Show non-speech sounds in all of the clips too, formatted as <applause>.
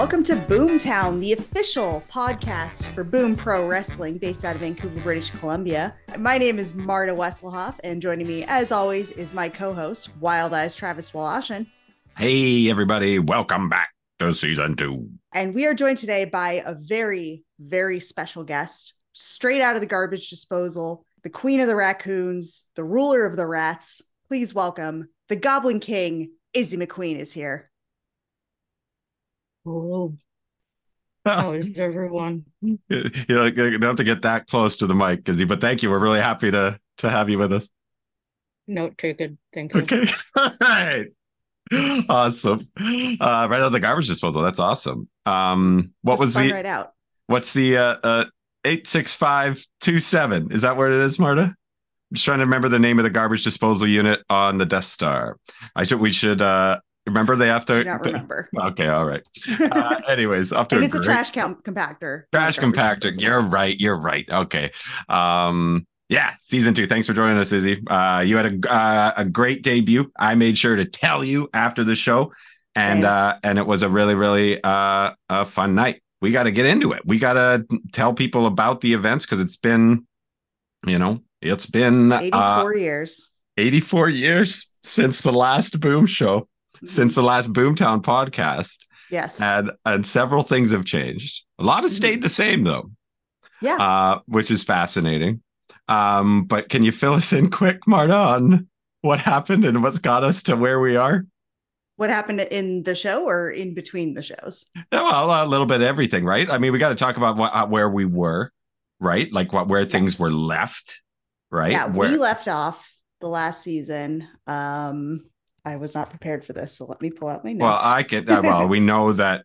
Welcome to Boomtown, the official podcast for Boom Pro Wrestling based out of Vancouver, British Columbia. My name is Marta Wesselhoff, and joining me, as always, is my co host, Wild Eyes Travis Walashin. Hey, everybody, welcome back to season two. And we are joined today by a very, very special guest, straight out of the garbage disposal, the queen of the raccoons, the ruler of the rats. Please welcome the Goblin King, Izzy McQueen, is here. Oh, <laughs> how is everyone? You know, you don't have to get that close to the mic, Izzy, but thank you. We're really happy to to have you with us. Note taken. Thank you. Okay. <laughs> All right. Awesome. Uh, right out of the garbage disposal. That's awesome. Um, what Just was the right out? what's the uh uh eight six five two seven? Is that where it is, Marta? I'm just trying to remember the name of the garbage disposal unit on the Death Star. I should we should uh remember they have to not remember. Okay, all right. <laughs> Uh, anyways, up to and a it's a great- trash count compactor. Trash a compactor. You're right. You're right. Okay. Um, yeah, season two. Thanks for joining us, Izzy. Uh, you had a uh, a great debut. I made sure to tell you after the show, and uh, and it was a really really uh, a fun night. We got to get into it. We got to tell people about the events because it's been, you know, it's been 84 uh, years. 84 years since the last Boom show. Since the last Boomtown podcast, Yes. and and several things have changed. A lot have Mhm. stayed the same though yeah. uh, which is fascinating. Um, but can you fill us in quick, Marta, on what happened and what's got us to where we are? what happened in the show or in between the shows? Well, a little bit of everything, right? I mean, we got to talk about what, uh, where we were, right? Like what where things Yes. were left, right? Yeah, where, we left off the last season. Um, I was not prepared for this, so let me pull out my notes. well, I could. Uh, well, <laughs> we know that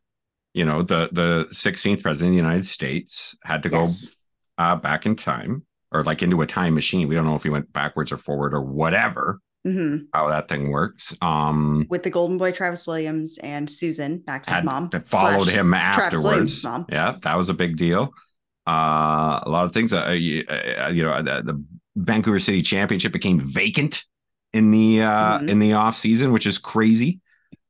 you know the the 16th president of the United States had to go yes. uh, back in time or like into a time machine. We don't know if he went backwards or forward or whatever. hmm How that thing works. Um, With the Golden Boy Travis Williams and Susan, Max's mom. that followed him afterwards. mom. Yeah, that was a big deal. Uh, a lot of things. Uh, you, uh, you know, the, the Vancouver City Championship became vacant in the uh, Mhm. in the off season, which is crazy.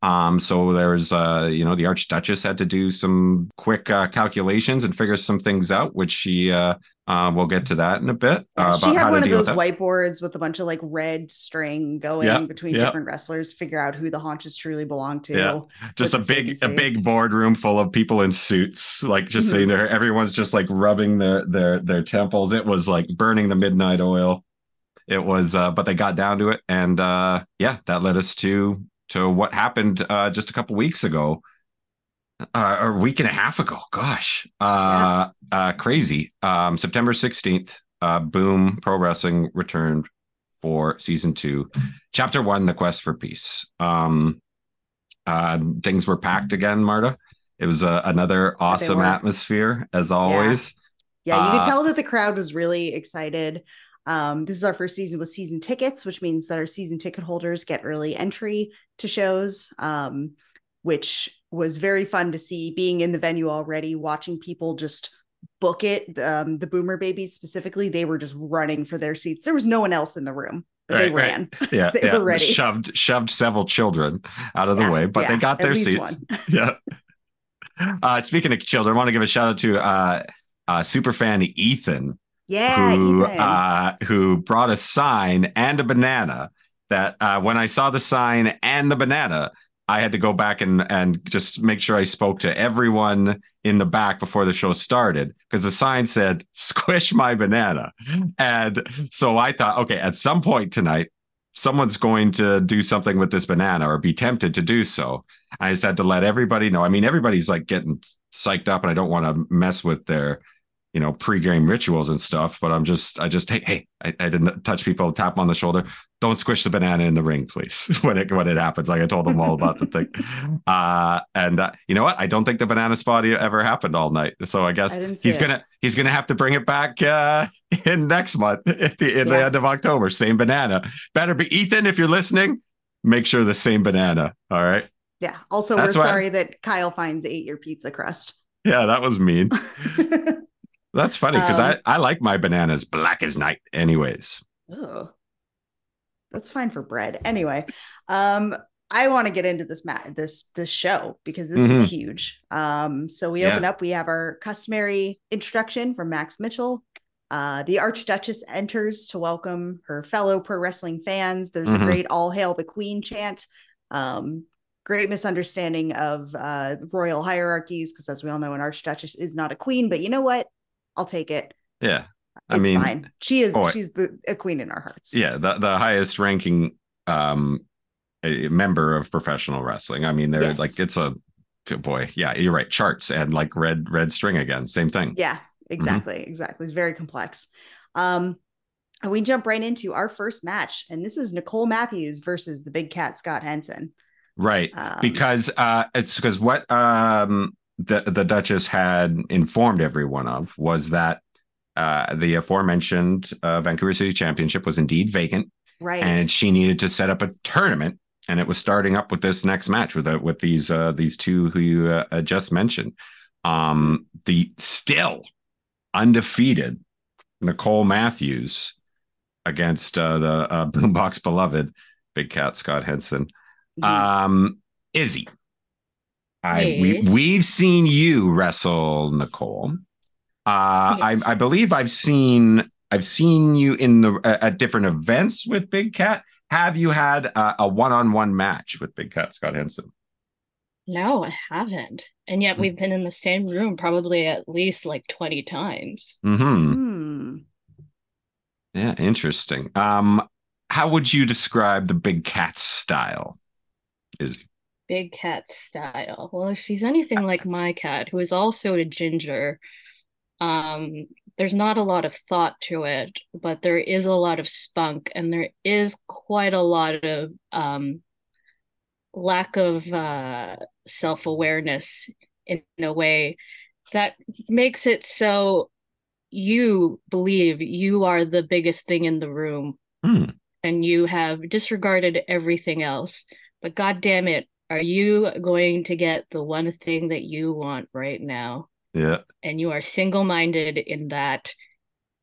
Um, so there's uh, you know, the Archduchess had to do some quick uh, calculations and figure some things out, which she uh, uh, we'll get to that in a bit. Yeah, uh, she had one of those with whiteboards with a bunch of like red string going Yeah, between yeah. different wrestlers, figure out who the haunches truly belong to. Yeah. just a big a big boardroom full of people in suits like just Mhm. sitting there everyone's just like rubbing their their their temples it was like burning the midnight oil it was uh but they got down to it and uh yeah that led us to to what happened uh just a couple weeks ago uh, or a week and a half ago. Gosh uh uh crazy. Um september 16th uh boom pro wrestling returned for season two. Chapter one the quest for peace. Um uh, things were packed again, Marta. It was uh, another awesome atmosphere as always. Yeah, you Uh, could tell that the crowd was really excited. Um, this is our first season with season tickets, which means that our season ticket holders get early entry to shows, um, which was very fun to see being in the venue already, watching people just book it. Um, the Boomer babies specifically, they were just running for their seats. There was no one else in the room, but they Right, right. ran. <laughs> Yeah, They yeah. were ready. Shoved shoved several children out of the Yeah, way, but yeah, they got their seats. <laughs> yeah. Uh, speaking of children, I want to give a shout out to uh, uh, super fan Ethan, Yeah, who uh, who brought a sign and a banana. That uh, when I saw the sign and the banana, I had to go back and and just make sure I spoke to everyone in the back before the show started because the sign said <laughs> "Squish my banana," and so I thought, okay, at some point tonight, someone's going to do something with this banana or be tempted to do so. I just had to let everybody know. I mean, everybody's like getting psyched up, and I don't want to mess with their you know pre-game rituals and stuff but i'm just i just hey hey I, I didn't touch people tap 'em on the shoulder. Don't squish the banana in the ring please <laughs> when it when it happens. Like i told them all about the thing. <laughs> Uh and uh, you know what? I don't think the banana spot ever happened all night. So i guess I he's it. gonna he's gonna have to bring it back uh <laughs> in next month at the, in the end of october. Same banana. Better be ethan if you're listening make sure the same banana all right? Yeah. Also, That's we're sorry that Kyle Fines ate your pizza crust. yeah that was mean that's funny because Um, i i like my bananas black as night anyways Ugh. That's fine for bread. Anyway, um, I want to get into this mat this this show because this Mhm. was huge. Um, so we Yeah. open up. We have our customary introduction from Max Mitchell. Uh, the Archduchess enters to welcome her fellow pro wrestling fans. There's Mhm. a great "All Hail the Queen" chant. Um, great misunderstanding of uh, royal hierarchies because, as we all know, an Archduchess is not a queen. But you know what? I'll take it. Yeah. I It's mean, fine. She is. boy. She's the a queen in our hearts. yeah, the the highest ranking um member of professional wrestling. I mean, they're Yes. like it's a good boy. Yeah, you're right. Charts and like red red string again. Same thing. Yeah, Mm-hmm. exactly. Exactly. It's very complex. Um, and we jump right into our first match, and this is Nicole Matthews versus the big cat Scott Henson. Right. Um, because uh it's because what um the the Duchess had informed everyone of was that uh the aforementioned uh, Vancouver City Championship was indeed vacant. Right. and she needed to set up a tournament and it was starting up with this next match with the, with these uh these two who you uh, uh, just mentioned. Um the still undefeated Nicole Matthews against uh, the uh, <laughs> Boombox beloved Big Cat Scott Henson. Um, Izzy, I we Yes. we've seen you wrestle Nicole. Uh, Yes. I I believe I've seen I've seen you in the uh, at different events with Big Cat. Have you had a, a one-on-one match with Big Cat Scott Henson? No, I haven't. And yet we've been in the same room probably at least like 20 times. Hmm. Hmm. Yeah, interesting. Um, how would you describe the Big Cat's style? Izzy. Big cat style. Well, if he's anything like my cat, who is also a ginger, um, there's not a lot of thought to it, but there is a lot of spunk and there is quite a lot of um lack of uh self-awareness in, in a way that makes it so you believe you are the biggest thing in the room Hmm. and you have disregarded everything else. But God damn it, are you going to get the one thing that you want right now? Yeah. And you are single-minded in that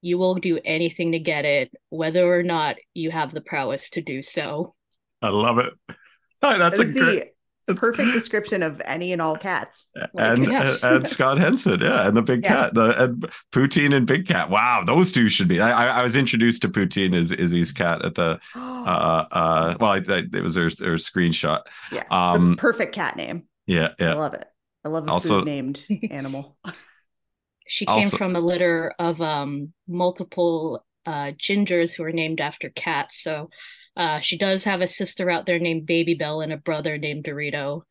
you will do anything to get it, whether or not you have the prowess to do so. I love it. <laughs> That's That is the perfect <laughs> description of any and all cats. and, yes. and Scott Henson, yeah, and the Big Yeah. Cat, the and Poutine and Big Cat. Wow, those two should be. I, I, I was introduced to Poutine as Izzy's cat at the <gasps> uh uh. Well, I, I, it was their, their screenshot. yeah, it's um, a perfect cat name. Yeah, yeah, I love it. I love a Also- food named animal. <laughs> She came Also- from a litter of um multiple uh gingers who are named after cats. So uh she does have a sister out there named Baby Bell and a brother named Dorito.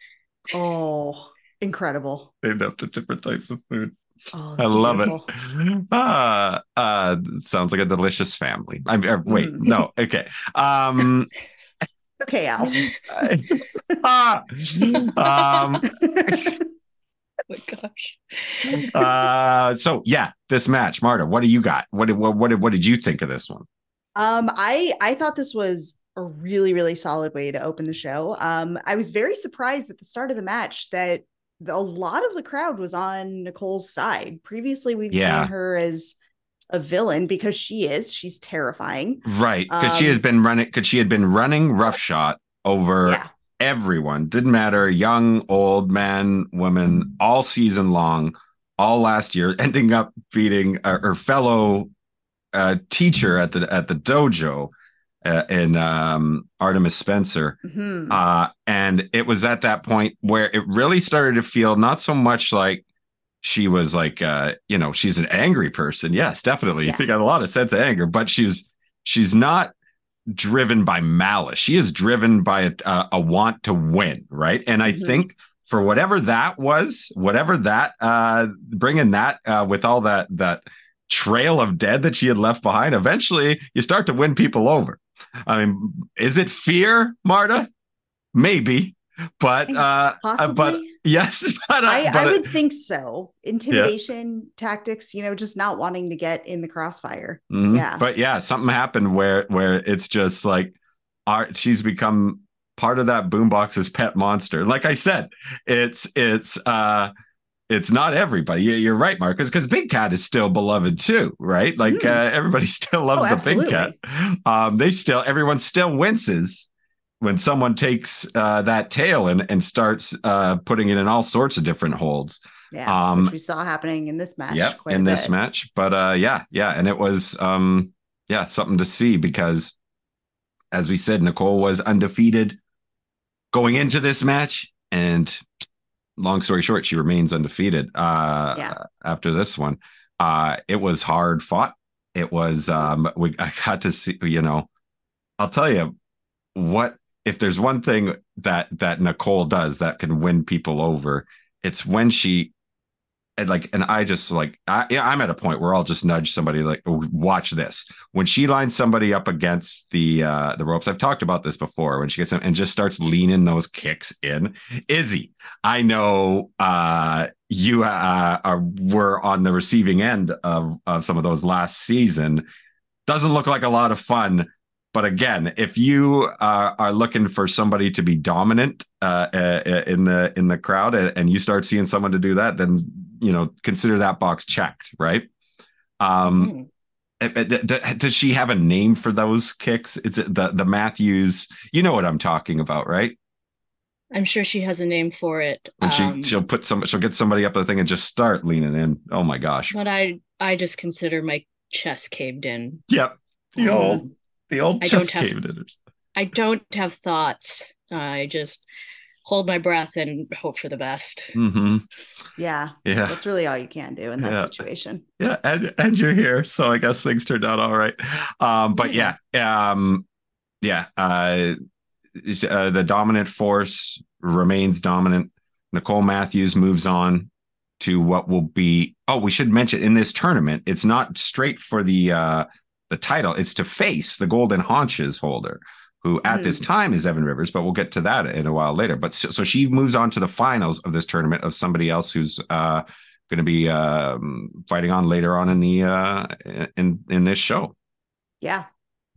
Oh, incredible. Named after different types of food. Oh, I love beautiful. it. Uh, uh, sounds like a delicious family. I uh, wait, Mm. no, okay. Um, <laughs> Okay, Al. <laughs> ah, um, <laughs> Oh my gosh. uh, so yeah, this match, Marta. What do you got? What did what what did, what did you think of this one? Um, I I thought this was a really really solid way to open the show. Um, I was very surprised at the start of the match that a lot of the crowd was on Nicole's side. Previously, we've Yeah. seen her as a villain because she is. She's terrifying. Right, because she Um, has been running. Because she had been running roughshod over Yeah, everyone. Didn't matter, young, old, man, woman, all season long, all last year, <laughs> ending up beating uh, her fellow uh, teacher at the at the dojo uh, in um, Artemis Spencer. Mhm. Uh, and it was at that point where it really started to feel not so much like she was like, uh, you know, she's an angry person. Yes, definitely. Yeah. She got a lot of sense of anger, but she's she's not driven by malice. She is driven by a, a, a want to win, right? And I Mhm. think for whatever that was, whatever that, uh, bringing that uh, with all that that trail of dead that she had left behind, eventually you start to win people over. I mean, is it fear, Marta? Maybe, but uh, Possibly. but yes, <laughs> but, uh, I, but I it- would think so. Intimidation tactics, you know, just not wanting to get in the crossfire. Mhm. Yeah. But yeah, something happened where where it's just like art she's become part of that boombox's pet monster. Like I said, it's it's uh it's not everybody. You- You're right, Marcus, because Big Cat is still beloved too, right? Like Mm. uh, everybody <laughs> still loves Oh, the Big Cat. Um, they still everyone still winces when someone takes uh, that tail and and starts uh, putting it in all sorts of different holds. Yeah, um, which we saw happening in this match. Yep, in this match. But uh, yeah, yeah, and it was um, yeah something to see because, as we said, Nicole was undefeated going into this match, and long story short, she remains undefeated uh, yeah. after this one. Uh, it was hard fought. It was um, we I got to see you know, I'll tell you what if there's one thing that that Nicole does that can win people over, it's when she and like and I just like I, I'm at a point where I'll just nudge somebody like watch this when she lines somebody up against the uh the ropes. I've talked about this before when she gets them and just starts leaning those kicks in. Izzy, I know uh you uh are were on the receiving end of of some of those last season. Doesn't look like a lot of fun but again, if you uh, are looking for somebody to be dominant uh, uh, in the in the crowd, and you start seeing someone to do that, then you know consider that box checked, right? Um, mm. Does she have a name for those kicks? It's the the Matthews. You know what I'm talking about, right? I'm sure she has a name for it. When she um, she'll put some she'll get somebody up the thing and just start leaning in. Oh my gosh! But I I just consider my chest caved in. Yep. The mm. old the old chest cave dinners. I don't have thoughts. I just hold my breath and hope for the best. Mm-hmm. Yeah. Yeah. That's really all you can do in that yeah. situation. Yeah. And, and you're here. So I guess things turned out all right. Um, but yeah. Um, yeah. Uh, uh, the dominant force remains dominant. Nicole Matthews moves on to what will be. Oh, we should mention in this tournament, it's not straight for the uh, the title. It's to face the Golden Haunches holder, who at mm. this time is Evan Rivers, but we'll get to that in a while later. But so, so she moves on to the finals of this tournament of somebody else who's uh, going to be um, fighting on later on in the uh, in in this show. Yeah.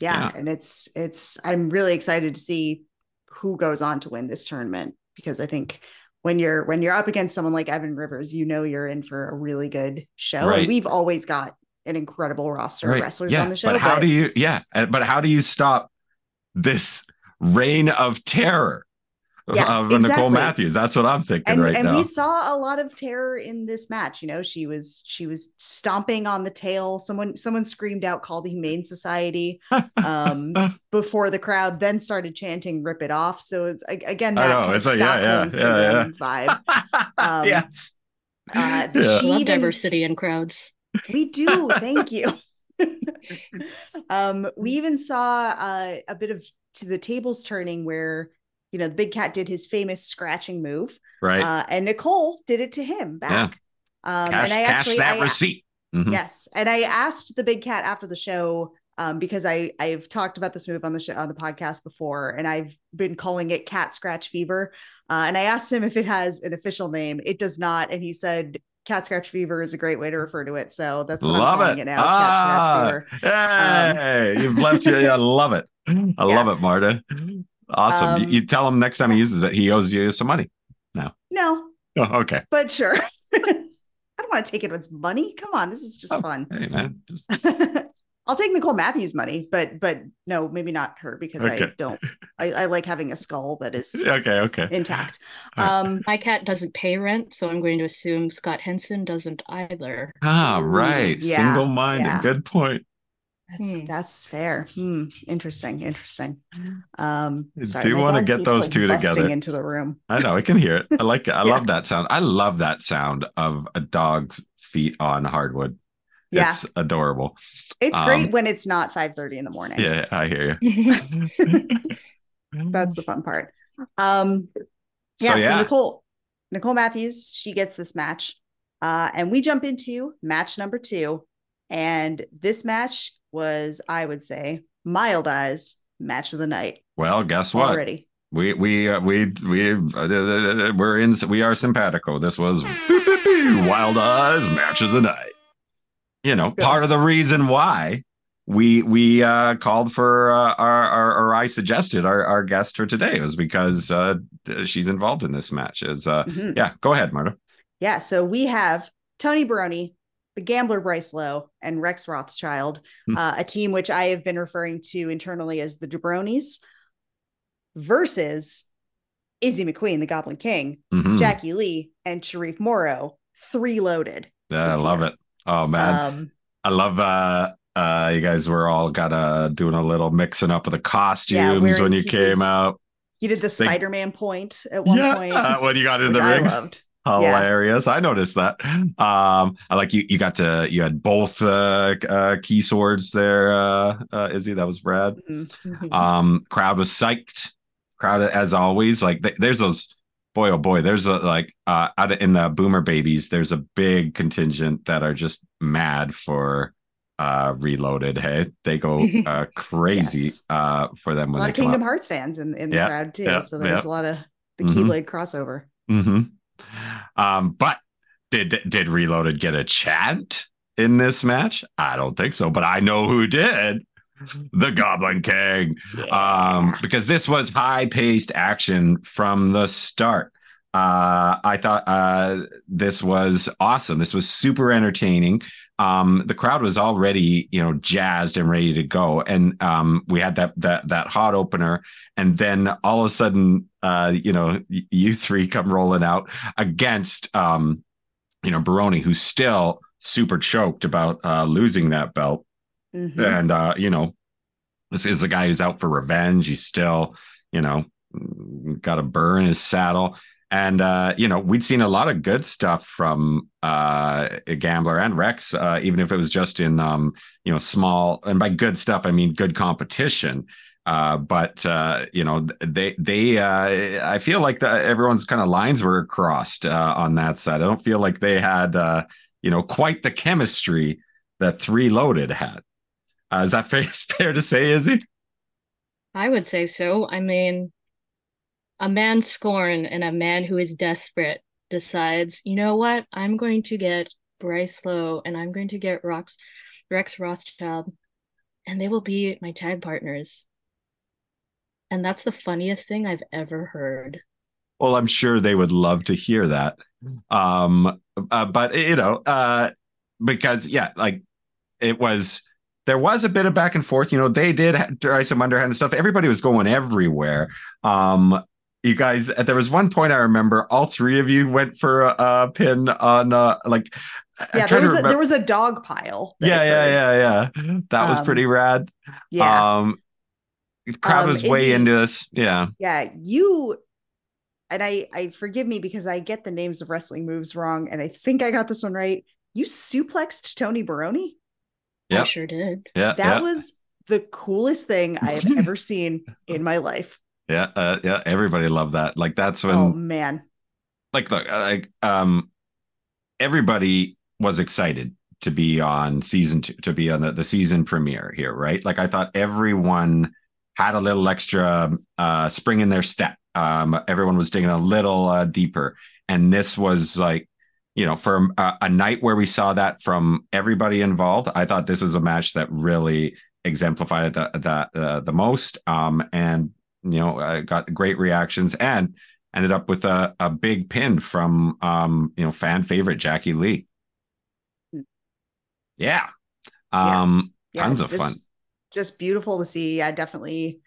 yeah, yeah, and it's it's. I'm really excited to see who goes on to win this tournament because I think when you're when you're up against someone like Evan Rivers, you know you're in for a really good show. Right. And we've always got an incredible roster right. of wrestlers yeah, on the show. But how but... do you, yeah, but how do you stop this reign of terror yeah, of exactly. Nicole Matthews? That's what I'm thinking and, right and now. And we saw a lot of terror in this match. You know, she was she was stomping on the tail. Someone someone screamed out, "Call the Humane Society!" <laughs> um, before the crowd then started chanting, "Rip it off." So it's again that kind it's of a, yeah, yeah, yeah, vibe. <laughs> Um, yes. Uh, yeah. She love diversity in crowds. We do. Thank you. <laughs> um, we even saw uh, a bit of to the tables turning where you know the big cat did his famous scratching move, right? Uh, and Nicole did it to him back. Yeah. Um, cash, and I actually that I, receipt. Mm-hmm. Yes, and I asked the big cat after the show um, because I I've talked about this move on the show on the podcast before, and I've been calling it cat scratch fever. Uh, and I asked him if it has an official name. It does not, and he said cat scratch fever is a great way to refer to it. So that's what love I'm calling it, it now. Ah, cat scratch fever. Hey, um, you've left your, <laughs> I love it. I yeah. love it, Marta. Awesome. Um, you, you, tell him next time he uses it, he owes you some money. No. No. <laughs> Oh, okay. But sure. <laughs> I don't want to take it with money. Come on, this is just oh, fun. Hey man. Just... I'll take Nicole Matthews money, but but no, maybe not her because okay. I don't. <laughs> I, I, like having a skull that is okay, okay, intact. Um, my cat doesn't pay rent, so I'm going to assume Scott Henson doesn't either. Ah, right, yeah, single-minded. Yeah. Good point. That's hmm. that's fair. Hmm. Interesting. Interesting. Um, sorry, do you want to get those like two together into the room? I know I can hear it. I like it. I <laughs> yeah. love that sound. I love that sound of a dog's feet on hardwood. Yeah. It's adorable. It's um, great when it's not 5 30 in the morning. Yeah, I hear you. <laughs> That's the fun part. Um yeah, so, yeah. so Nicole Nicole Matthews, she gets this match. Uh, and we jump into match number two. And this match was, I would say, Wild Eyes match of the night. Well, guess what? Already. We we uh, we we uh, we're in we are simpatico. This was <laughs> Wild Eyes match of the night you know, part of the reason why we we uh, called for uh, our, our, or I suggested our, our guest for today was because uh, she's involved in this match. Is uh, mm-hmm. yeah, go ahead, Marta. Yeah, so we have Tony Baroni, the gambler Bryce Lowe, and Rex Rothschild, mm-hmm. a team which I have been referring to internally as the Jabronis. versus Izzy McQueen, the Goblin King, Mhm. Jackie Lee, and Sharif Morrow, three loaded. Yeah, I love year. it. Oh man, Um, I love uh uh you guys were all got uh doing a little mixing up of the costumes wearing when you pieces. came out. You did the They- Spider Man point at one yeah, point, <laughs> when you got in the I ring. loved. Hilarious. I noticed that. Um, I like you. You got to. You had both uh, uh, key swords there, uh, uh, Izzy. That was Brad. Mhm. Mhm. Um, crowd was psyched. Crowd as always. Like th- there's those. Boy, oh boy, there's a like uh, out of, in the Boomer Babies. There's a big contingent that are just mad for uh Reloaded. Hey, they go <laughs> uh crazy Yes. uh for them A lot of Kingdom out. Hearts fans in, in the Yeah, crowd too. yeah, so there's yeah. a lot of the Mhm. Keyblade crossover. hmm Um, but did did Reloaded get a chant in this match? I don't think so, but I know who did. The Goblin King. Um, because this was high paced action from the start. Uh, I thought uh, this was awesome. This was super entertaining. Um, the crowd was already, you know, jazzed and ready to go, and um, we had that that that hot opener, and then all of a sudden, uh, you know, you three come rolling out against, um, you know, Baroni, who's still super choked about uh, losing that belt Mhm. and uh you know this is a guy who's out for revenge. He's still you know got a burr in his saddle. And uh you know we'd seen a lot of good stuff from uh gambler and rex uh even if it was just in um you know small and by good stuff i mean good competition. Uh but uh you know they they uh i feel like the, everyone's kind of lines were crossed uh on that side. I don't feel like they had uh you know quite the chemistry that three loaded had uh, is that <laughs> fair, fair to say, Izzy? I would say so. I mean, a man scorned and a man who is desperate decides, you know what? I'm going to get Bryce Lowe and I'm going to get Rox, Rex Rothschild, and they will be my tag partners. And that's the funniest thing I've ever heard. Well, I'm sure they would love to hear that. Um, uh, but you know, uh, because yeah, like it was. There was a bit of back and forth. You know, they did try some underhand stuff. Everybody was going everywhere. Um, you guys, there was one point I remember. All three of you went for a, a pin on, uh, like, Yeah, there was a, there was a dog pile. yeah, yeah, yeah, yeah. That was Um, pretty rad. Yeah. Um, the crowd Um, was way into this. Yeah. yeah you and i i forgive me because i get the names of wrestling moves wrong and i think i got this one right you suplexed tony baroni I sure did. Yeah. that yeah. was the coolest thing i have <laughs> ever seen in my life Yeah, uh, yeah, everybody loved that. Like that's when, oh man like, look, like, um, everybody was excited to be on season two, to be on the, the season premiere here, right? Like, I thought everyone had a little extra uh, spring in their step. Um, everyone was digging a little uh, deeper, and this was like, you know, for a, a night where we saw that from everybody involved. I thought this was a match that really exemplified the the uh, the most. Um, and you know, uh, got great reactions and ended up with a, a big pin from um, you know, fan favorite Jackie Lee. Yeah. Yeah. Um, Yeah, tons of just- fun. just beautiful to see i definitely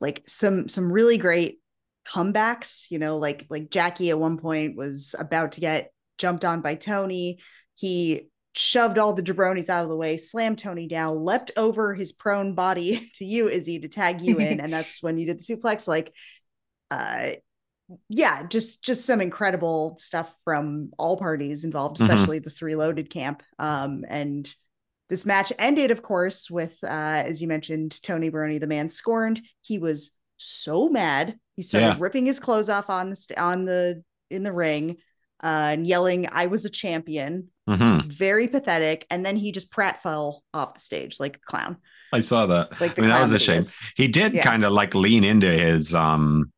like some some really great comebacks you know like like jackie at one point was about to get jumped on by tony he shoved all the jabronis out of the way slammed tony down leapt over his prone body <laughs> to you izzy to tag you in and that's when you did the suplex like uh yeah just just some incredible stuff from all parties involved Mhm. especially the three loaded camp um and this match ended, of course, with uh, as you mentioned, Tony Baroni, the man scorned. He was so mad. He started Yeah. ripping his clothes off on the st- on the in the ring uh, and yelling, "I was a champion." It Mhm. was very pathetic. And then he just pratfell off the stage like a clown, I saw that. like the I mean, that was a he shame. is. He did Yeah. kind of like lean into his um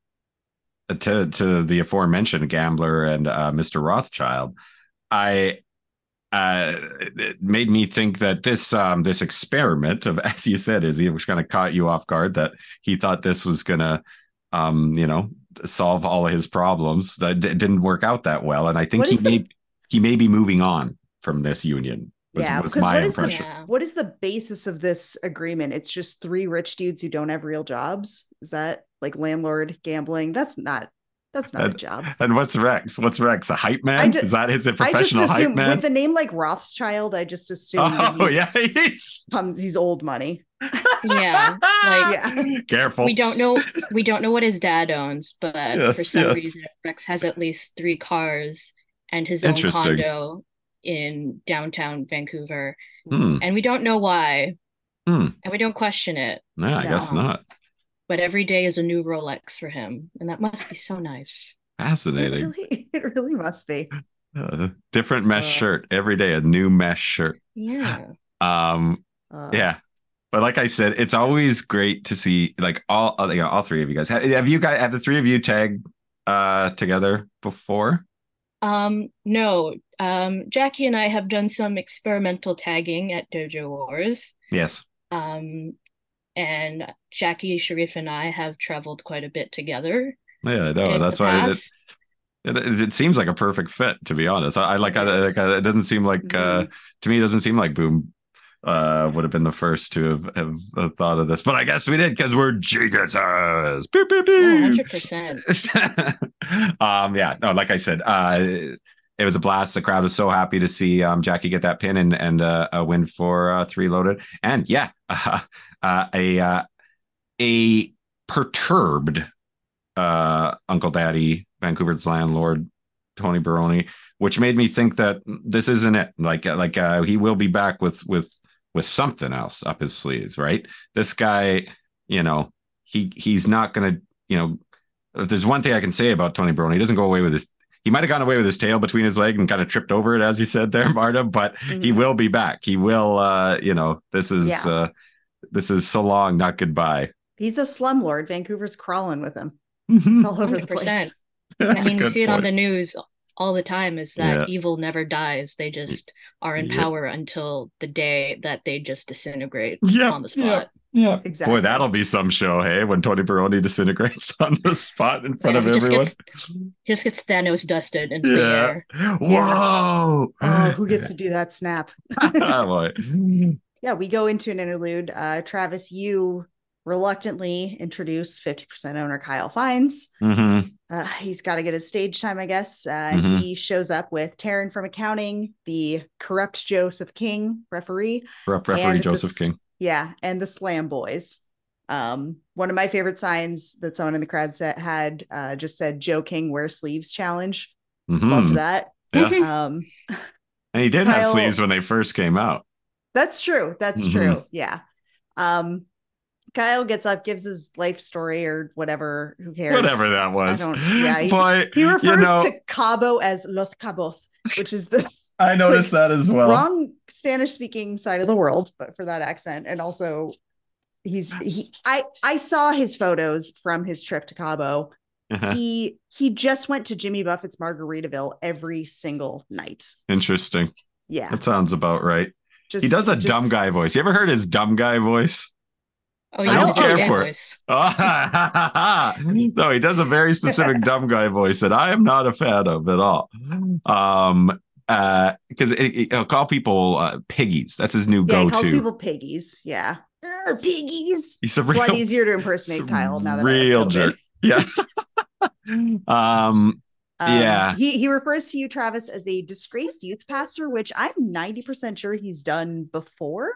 to to the aforementioned gambler and uh, Mr. Rothschild. I uh it made me think that this um this experiment of <laughs> as you said is he was kind of caught you off guard that he thought this was gonna um you know solve all of his problems that d- didn't work out that well and i think What he is the- may he may be moving on from this union Was, Yeah, was because my what is the- impression. Yeah. What is the basis of this agreement? It's just three rich dudes who don't have real jobs. Is that like landlord gambling? That's not. That's not a job. And what's Rex? What's Rex? A hype man? I ju- is that his I just professional hype man? with the name like Rothschild, I just assume that oh yeah, he's, <laughs> he's comes he's old money. Yeah, like <laughs> Yeah. careful. we don't know we don't know what his dad owns, but for some yes. reason Rex has at least three cars and his own condo in downtown Vancouver. Hmm. And we don't know why. Hmm. And we don't question it. No, I guess not. But every day is a new Rolex for him. And that must be so nice. It Fascinating. really, <laughs> it really must be. Uh, different mesh Uh, shirt every day, a new mesh shirt. Yeah. Um, Uh, yeah. But like I said, it's always great to see like all uh, you know, all three of you guys. Have, have you guys have the three of you tagged uh together before? Um, no. Um, Jackie and I have done some experimental tagging at Dojo Wars. Yes. Um, and Jackie, Sharif, and I have traveled quite a bit together. Yeah, I know. That's why it, it, it, seems like a perfect fit, to be honest. I, I like, I, like I, it doesn't seem like Mm-hmm. uh to me, it doesn't seem like Boom uh would have been the first to have, have, have thought of this, but I guess we did because we're geniuses. Pew, pew, Oh, 100%. <laughs> um yeah no like i said uh it was a blast. The crowd was so happy to see um jackie get that pin and and uh, a win for uh three loaded. And yeah <laughs> uh, a uh a perturbed uh uncle daddy vancouver's landlord tony baroni which made me think that this isn't it. Like like uh he will be back with with with something else up his sleeves right? This guy you know he he's not gonna you know if there's one thing I can say about Tony Baroni, he doesn't go away with his. He might have gone away with his tail between his leg and kind of tripped over it, as you said there, <laughs> Marta. But he Mhm. will be back. He will. uh You know, this is Yeah. uh this is so long, not goodbye. He's a slumlord. Vancouver's crawling with him. It's all over the 100%. place. <laughs> That's I a mean, you good see it on the news all the time is that Yeah. evil never dies. They just are in Yeah. power until the day that they just disintegrate Yep, on the spot. Yeah, Exactly. Boy, that'll be some show, hey? When Tony Baroni disintegrates <laughs> on the spot in front Yeah, of he just everyone. gets he just gets Thanos dusted into the Yeah. air. Whoa! Oh, who gets to do that snap? <laughs> <laughs> Yeah, we go into an interlude. Uh, Travis, you reluctantly introduce 50% owner Kyle Fines. Mhm. Uh, he's got to get his stage time, I guess. Uh, and Mhm. he shows up with Taryn from accounting, the corrupt Joseph King referee, corrupt Referee and the Joseph King. Yeah, and the Slam Boys. Um, one of my favorite signs that someone in the crowd set had uh, just said "Joe King wear sleeves challenge." Mhm. Loved that. Yeah. Um, And he did have sleeves when they first came out. That's true. That's Mhm. true. Yeah. Um Kyle gets up, gives his life story or whatever. Who cares? Whatever that was. don't- yeah, he- Boy, He refers you know, to Cabo as Los Cabos, which is the <laughs> I noticed that as well. wrong Spanish speaking side of the world, but for that accent. And also he's he I I saw his photos from his trip to Cabo. Uh-huh. He he just went to Jimmy Buffett's Margaritaville every single night. Interesting. Yeah. That sounds about right. Just He does a just- dumb guy voice. You ever heard his dumb guy voice? Oh, I yeah, don't care own for it. <laughs> no, he does a very specific dumb guy voice that I am not a fan of at all. Um, uh, because he'll call people uh, piggies. That's his new Yeah, he calls go-to. people piggies. Yeah. Arr, piggies. He's a It's a lot easier to <laughs> impersonate Kyle now that real COVID. jerk. yeah. <laughs> um, Um, Yeah. He he refers to you, Travis, as a disgraced youth pastor, which I'm 90% sure he's done before.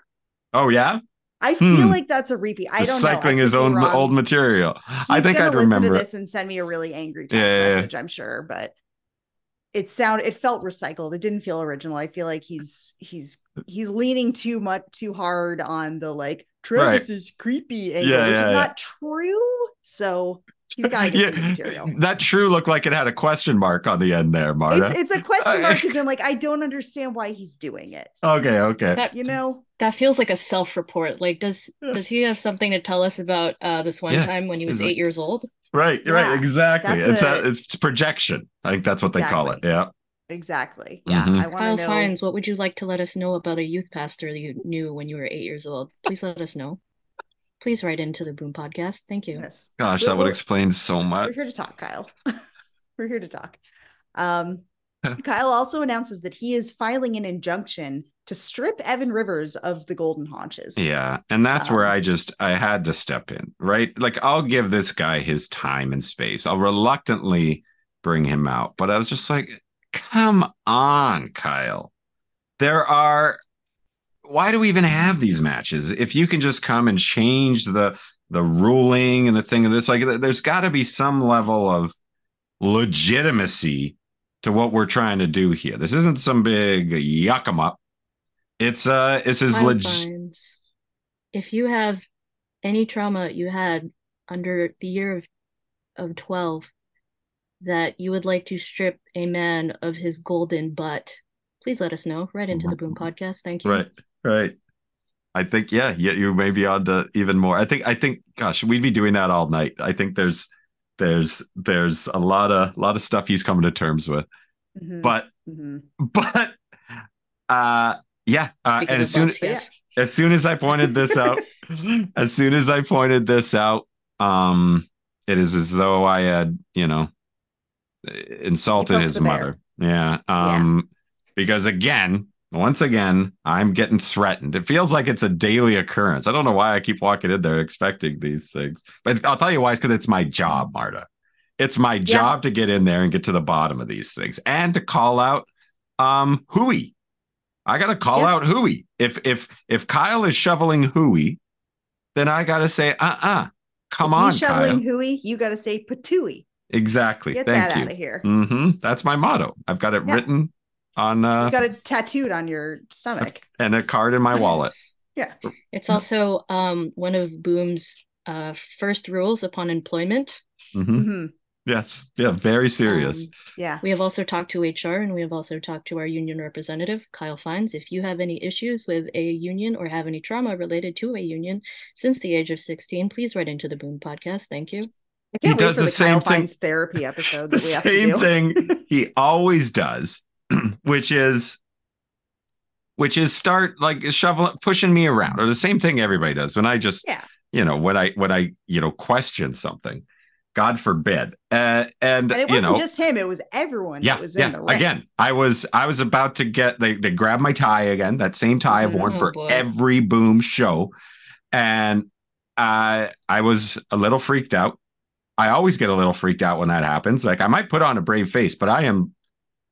oh yeah, I feel Hmm. like that's a repeat. I don't know. Recycling could his own wrong. old material. I He's think gonna I'd listen remember. to this and send me a really angry text Yeah, yeah, yeah. message, I'm sure, but it sound it felt recycled. It didn't feel original. I feel like he's he's he's leaning too much too hard on the like Travis is creepy angle, Yeah, which is yeah. not true. So he's got to get <laughs> some material. that true looked like it had a question mark on the end there, Marta. It's, it's a question mark <laughs> because then like I don't understand why he's doing it. okay, okay. That You know? That feels like a self-report. Like, does Yeah. does he have something to tell us about uh this one Yeah. time when he was He's like- eight years old? Right, Yeah, right, exactly. that's It's a, a- it's projection. I think that's what they call it. Yeah. Exactly. Yeah. Mhm. I want Kyle to know. Fines, what would you like to let us know about a youth pastor you knew when you were eight years old? Please let us know. Please write into the Boom Podcast. Thank you. Yes. Gosh, We're- that would explain so much. We're here to talk, Kyle. <laughs> We're here to talk. Um, Kyle also announces that he is filing an injunction to strip Evan Rivers of the golden haunches. Yeah. And that's Um, where I just I had to step in, right? Like I'll give this guy his time and space. I'll reluctantly bring him out. But I was just like, come on, Kyle. There are why do we even have these matches? If you can just come and change the the ruling and the thing of this, like there's got to be some level of legitimacy to what we're trying to do here. This isn't some big yuck 'em up. It's uh it's as Kyle legit Fines if you have any trauma you had under the year of of 12 that you would like to strip a man of his golden butt, please let us know right into the Boom podcast. Thank you. Right, right. I think yeah, yeah, you may be on to even more. I think I think gosh, we'd be doing that all night. I think there's there's there's a lot of a lot of stuff he's coming to terms with. Mhm, But mhm. <laughs> but uh yeah, uh, and as soon butts, as soon as I pointed this out, <laughs> as soon as I pointed this out, um it is as though I had, you know, insulted his mother. Yeah. Um because again, once again, I'm getting threatened. It feels like it's a daily occurrence. I don't know why I keep walking in there expecting these things. But it's, I'll tell you why, it's because it's my job, Marta. It's my job to get in there and get to the bottom of these things and to call out um hooey. I gotta call Yeah. out hooey. If if if Kyle is shoveling hooey, then I gotta say, uh-uh. Come If on, he's shoveling Kyle. hooey, you got to say patooey. Exactly. Get Thank that you. out of here. hmm That's my motto. I've got it Yeah. written on uh you got it tattooed on your stomach. and a card in my <laughs> wallet. Yeah. It's also um one of Boom's uh first rules upon employment. hmm Mhm. Yes. Yeah. Very serious. Um, Yeah. We have also talked to HR and we have also talked to our union representative, Kyle Fines. If you have any issues with a union or have any trauma related to a union since the age of 16, please write into the Boom podcast. Thank you. I can't He wait does for the the, same Kyle thing- Fines therapy episode the that we have <laughs> same to do. thing <laughs> he always does, <clears throat> which is which is start like shoveling pushing me around or the same thing everybody does when I just Yeah. you know when I when I you know question something. God forbid. Uh, and, And it you wasn't know just him; it was everyone yeah, that was yeah. in the ring. Again, I was I was about to get they they grabbed my tie again, that same tie I've worn Oh, for boy. every boom show. And uh, I was a little freaked out. I always get a little freaked out when that happens. Like I might put on a brave face, but I am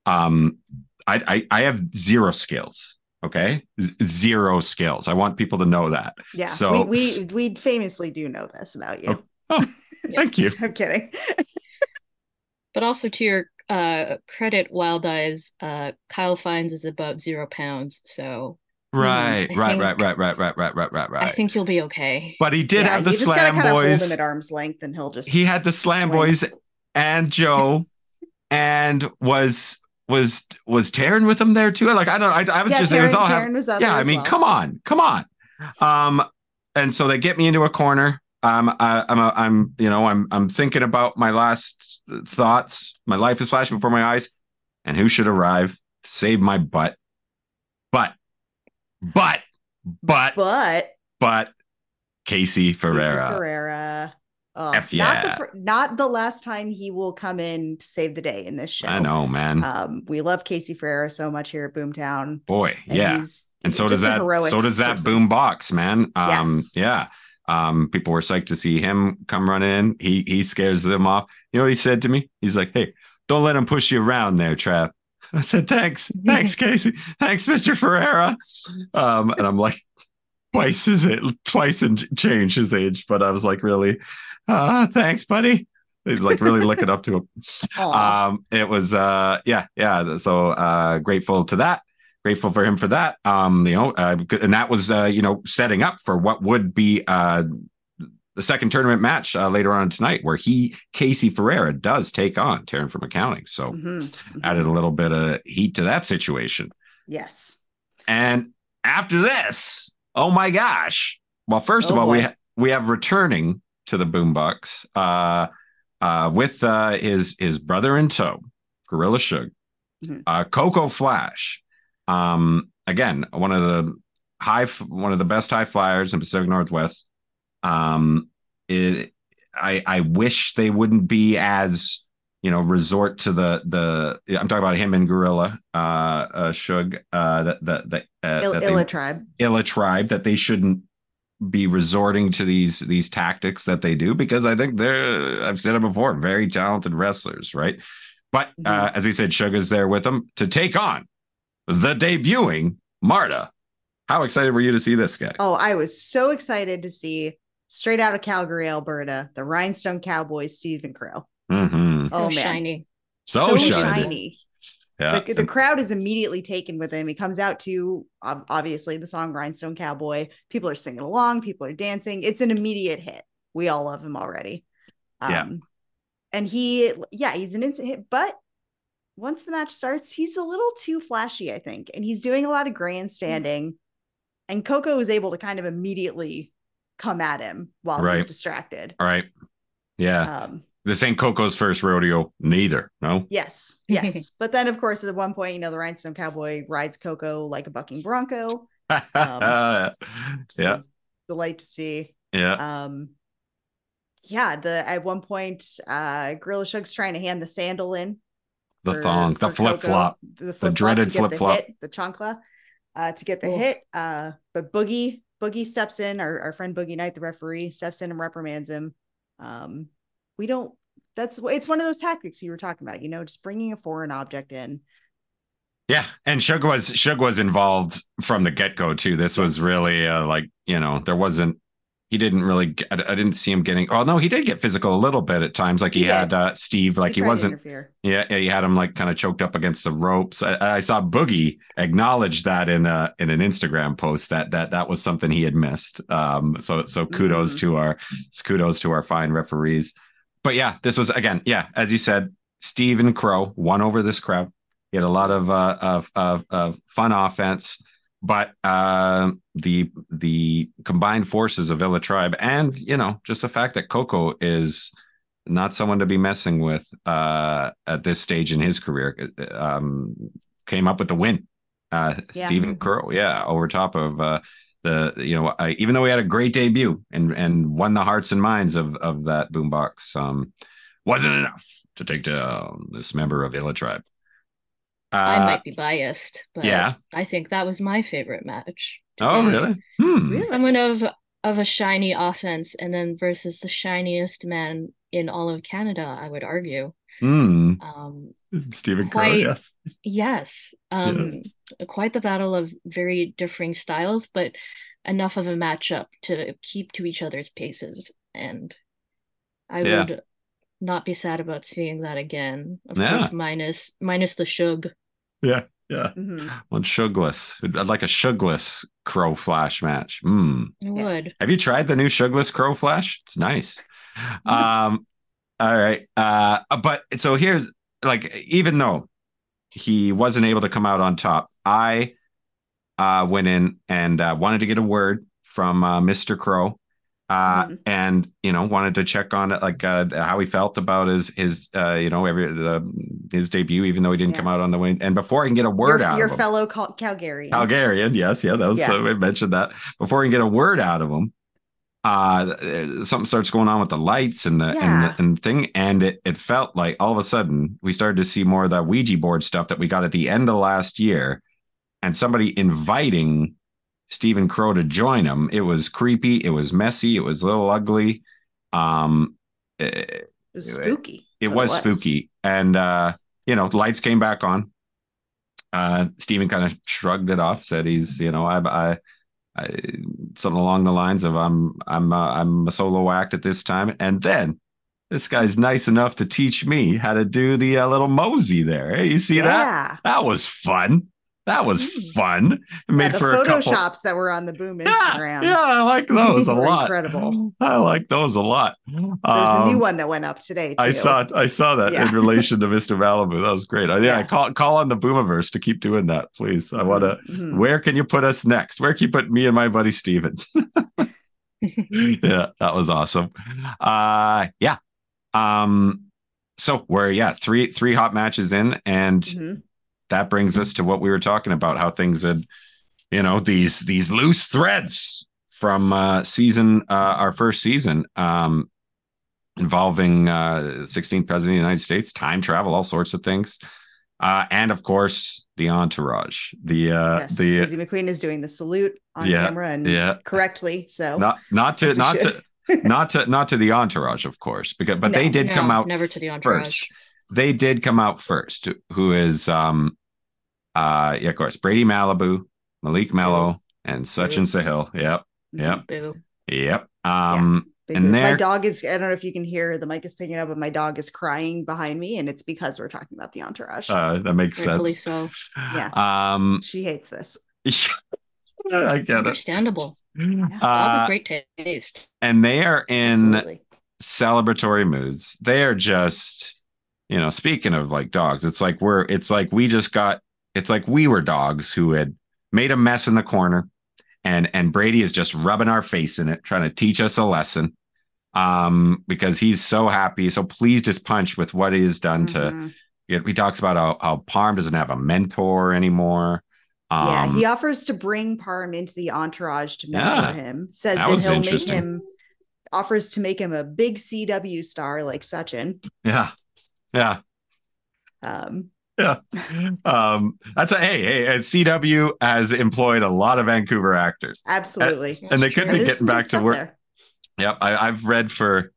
um I I, I have zero skills. Okay. Z- zero skills. I want people to know that. Yeah, So- we, we we famously do know this about you. Oh. Thank you. I'm kidding. <laughs> But also to your uh credit, Wild Eyes, uh Kyle Fines is about zero pounds, so Right, I right, think- right, right, right, right, right, right, right, I think you'll be okay. But he did yeah, have the you just gotta slam kind of hold him at arm's length, and he'll just he had the slam swing. boys and Joe <laughs> and was was was Taryn with him there too. Like I don't I, I was yeah, just Taryn, it was all Taryn was out yeah. there I mean, well. come on, come on. Um, and so they get me into a corner. Um, I, I'm I'm you know I'm I'm thinking about my last thoughts. My life is flashing before my eyes, and who should arrive to save my butt? But, but, but, But but, Casey Casey Ferreira. Ferreira. Oh, F not the not the last time he will come in to save the day in this show. I know, man. Um, we love Casey Ferreira so much here at Boomtown. Boy, and yeah. he's and so does that so does that person. boom box man um Yes. yeah um people were psyched to see him come run in. He he scares them off. You know what he said to me? He's like hey don't let him push you around there trap <laughs> i said thanks. <laughs> Thanks casey. Thanks mr ferreira. Um and i'm like twice his it twice and change his age. But i was like really? Uh thanks buddy. He's like really looking up to him. <laughs> Aw. um it was uh yeah yeah. So uh grateful to that grateful for him for that um you know uh, and that was uh you know setting up for what would be uh the second tournament match uh, later on tonight where he casey ferreira does take on Taryn from accounting so Mhm, mhm. added a little bit of heat to that situation Yes. and after this oh my gosh well first of Oh, all we ha- we have returning to the boombox uh uh with uh his his brother in tow gorilla shug Mhm. uh coco flash um again one of the high one of the best high flyers in pacific northwest um it i i wish they wouldn't be as you know, resort to the the. I'm talking about him and Gorilla, uh, uh Shug, uh, that the, that uh, Il- Illa tribe. Illa tribe that they shouldn't be resorting to these these tactics that they do because I think they're I've said it before, very talented wrestlers, right? But uh, as we said, Sugar's there with them to take on the debuting Marta. How excited were you to see this guy? Oh, I was so excited to see straight out of Calgary, Alberta, the Rhinestone Cowboys, Stephen Crow. Mhm. So Oh, man. shiny. So, shiny. Yeah. The, the crowd is immediately taken with him. He comes out to obviously the song Rhinestone Cowboy. People are singing along, people are dancing. It's an immediate hit. We all love him already. Um, Yeah. And he, yeah, he's an instant hit. But once the match starts, he's a little too flashy, I think. And he's doing a lot of grandstanding. And Coco is able to kind of immediately come at him while Right. he's distracted. All right. Yeah. Um, this ain't Coco's first rodeo, neither. No. Yes, <laughs> yes. but then, of course, at one point, you know, the Rhinestone Cowboy rides Coco like a bucking bronco. <laughs> yeah. Just delight to see. Yeah. Um, yeah, the at one point, uh, Gorilla Shug's trying to hand the sandal in. The for- thong, the flip flop, the, flip-flop dreaded to get the flip-flop. hit, the chancla, uh, to get the Oof. hit. Uh, but Boogie, Boogie steps in. Our, our friend Boogie Knight, the referee, steps in and reprimands him. Um, we don't. That's it's one of those tactics you were talking about. You know, just bringing a foreign object in. Yeah, and Shug was Shug was involved from the get go too. This was really uh, like you know there wasn't he didn't really I, I didn't see him getting. Oh no, he did get physical a little bit at times. Like he, He had uh, Steve, like he, to wasn't. Yeah, yeah, he had him like kind of choked up against the ropes. I, I saw Boogie acknowledge that in a in an Instagram post that that that was something he had missed. Um, so so kudos Mhm. to our kudos to our fine referees. But yeah, this was again, yeah, as you said, Stephen Crow won over this crowd. He had a lot of uh of of, of fun offense, but uh, the the combined forces of Villa Tribe and you know just the fact that Coco is not someone to be messing with uh, at this stage in his career. Um, came up with the win. Uh, Yeah. Stephen Crow, yeah, over top of uh, the you know I, even though he had a great debut and and won the hearts and minds of of that boombox, um, wasn't enough to take down this member of Illa Tribe. I Uh, might be biased, but yeah. I think that was my favorite match. Oh, really? Hmm. Someone of of a shiny offense, and then versus the shiniest man in all of Canada, I would argue. Hmm. Um, Stephen Crow, yes. yes, um, quite the battle of very differing styles, but enough of a matchup to keep to each other's paces, and I Yeah. would not be sad about seeing that again. Of Yeah. course, minus minus the shug. Yeah. Yeah. Mhm. One Shugless. I'd like a Shugless Crow Flash match. Hmm. I would. Have you tried the new Shugless Crow Flash? It's nice. <laughs> Um, all right. Uh, but so here's like, even though he wasn't able to come out on top, I uh, went in and uh, wanted to get a word from uh, Mr. Crow. Uh, Mhm. and you know wanted to check on it like uh, how he felt about his his uh, you know every the, his debut even though he didn't Yeah. come out on the wing and before I can get a word your, out your of him, fellow Cal- Calgarian. Calgarian, yes, yeah, that was Yeah. uh, I mentioned that before we can get a word out of him. Uh, something starts going on with the lights and the and the and thing, and it it felt like all of a sudden we started to see more of that Ouija board stuff that we got at the end of last year, and somebody inviting Stephen Crow to join him. It was creepy, it was messy, it was a little ugly. Um, it, it was spooky. it That's what was spooky. And uh you know lights came back on. Uh Steven kind of shrugged it off said he's you know I, I I something along the lines of I'm I'm uh, I'm a solo act at this time. And then this guy's nice enough to teach me how to do the uh, little mosey there. Hey you see that? That was fun that was Mm. fun It Yeah, made the for a couple photoshops that were on the Boom yeah, Instagram. yeah I like <laughs> those a lot incredible. I like those a lot There's a new Um, one that went up today. Too. I saw I saw that Yeah. in relation to Mr. Malibu. That was great. Uh, yeah, Yeah. call call on the Boomiverse to keep doing that, please. I want to. Mhm. Where can you put us next? Where can you put me and my buddy Steven? <laughs> <laughs> yeah, that was awesome. Uh yeah. Um so we're yeah, three three hot matches in and Mhm. That brings us to what we were talking about how things had you know these these loose threads from uh season uh our first season um involving uh 16th president of the United States, time travel, all sorts of things. Uh, and of course, the entourage. The uh, yes, the Izzy McQueen is doing the salute on Yeah, camera and yeah. correctly. So not not to not should. to not to not to the entourage, of course, because but they did No, come out never to the entourage. first. They did come out first. Who is um uh yeah, of course, Brady Malibu, Malik Mello, and Sachin Sahil. Yep, Yep. Boo. yep. Um big And news. my dog is. I don't know if you can hear the mic is picking up, but my dog is crying behind me, and it's because we're talking about the entourage. uh that makes Rightfully sense. so. Yeah. <laughs> Um she hates this. <laughs> I get it. Understandable. All Uh, great taste. and they are in Absolutely. celebratory moods. They are just, you know, speaking of like dogs, it's like we're, it's like we just got, it's like we were dogs who had made a mess in the corner, and and Brady is just rubbing our face in it, trying to teach us a lesson, um, because he's so happy, so pleased as punch with what he has done to. Mhm. It, he talks about how, how Parm doesn't have a mentor anymore. Um, yeah, he offers to bring Parm into the entourage to mentor Yeah, him. Says that that, he'll make him offers to make him a big CW star like Sachin. yeah, yeah. Um, yeah. um that's a hey hey cw has employed a lot of vancouver actors absolutely. and they could be getting back to work there. yep I, i've read for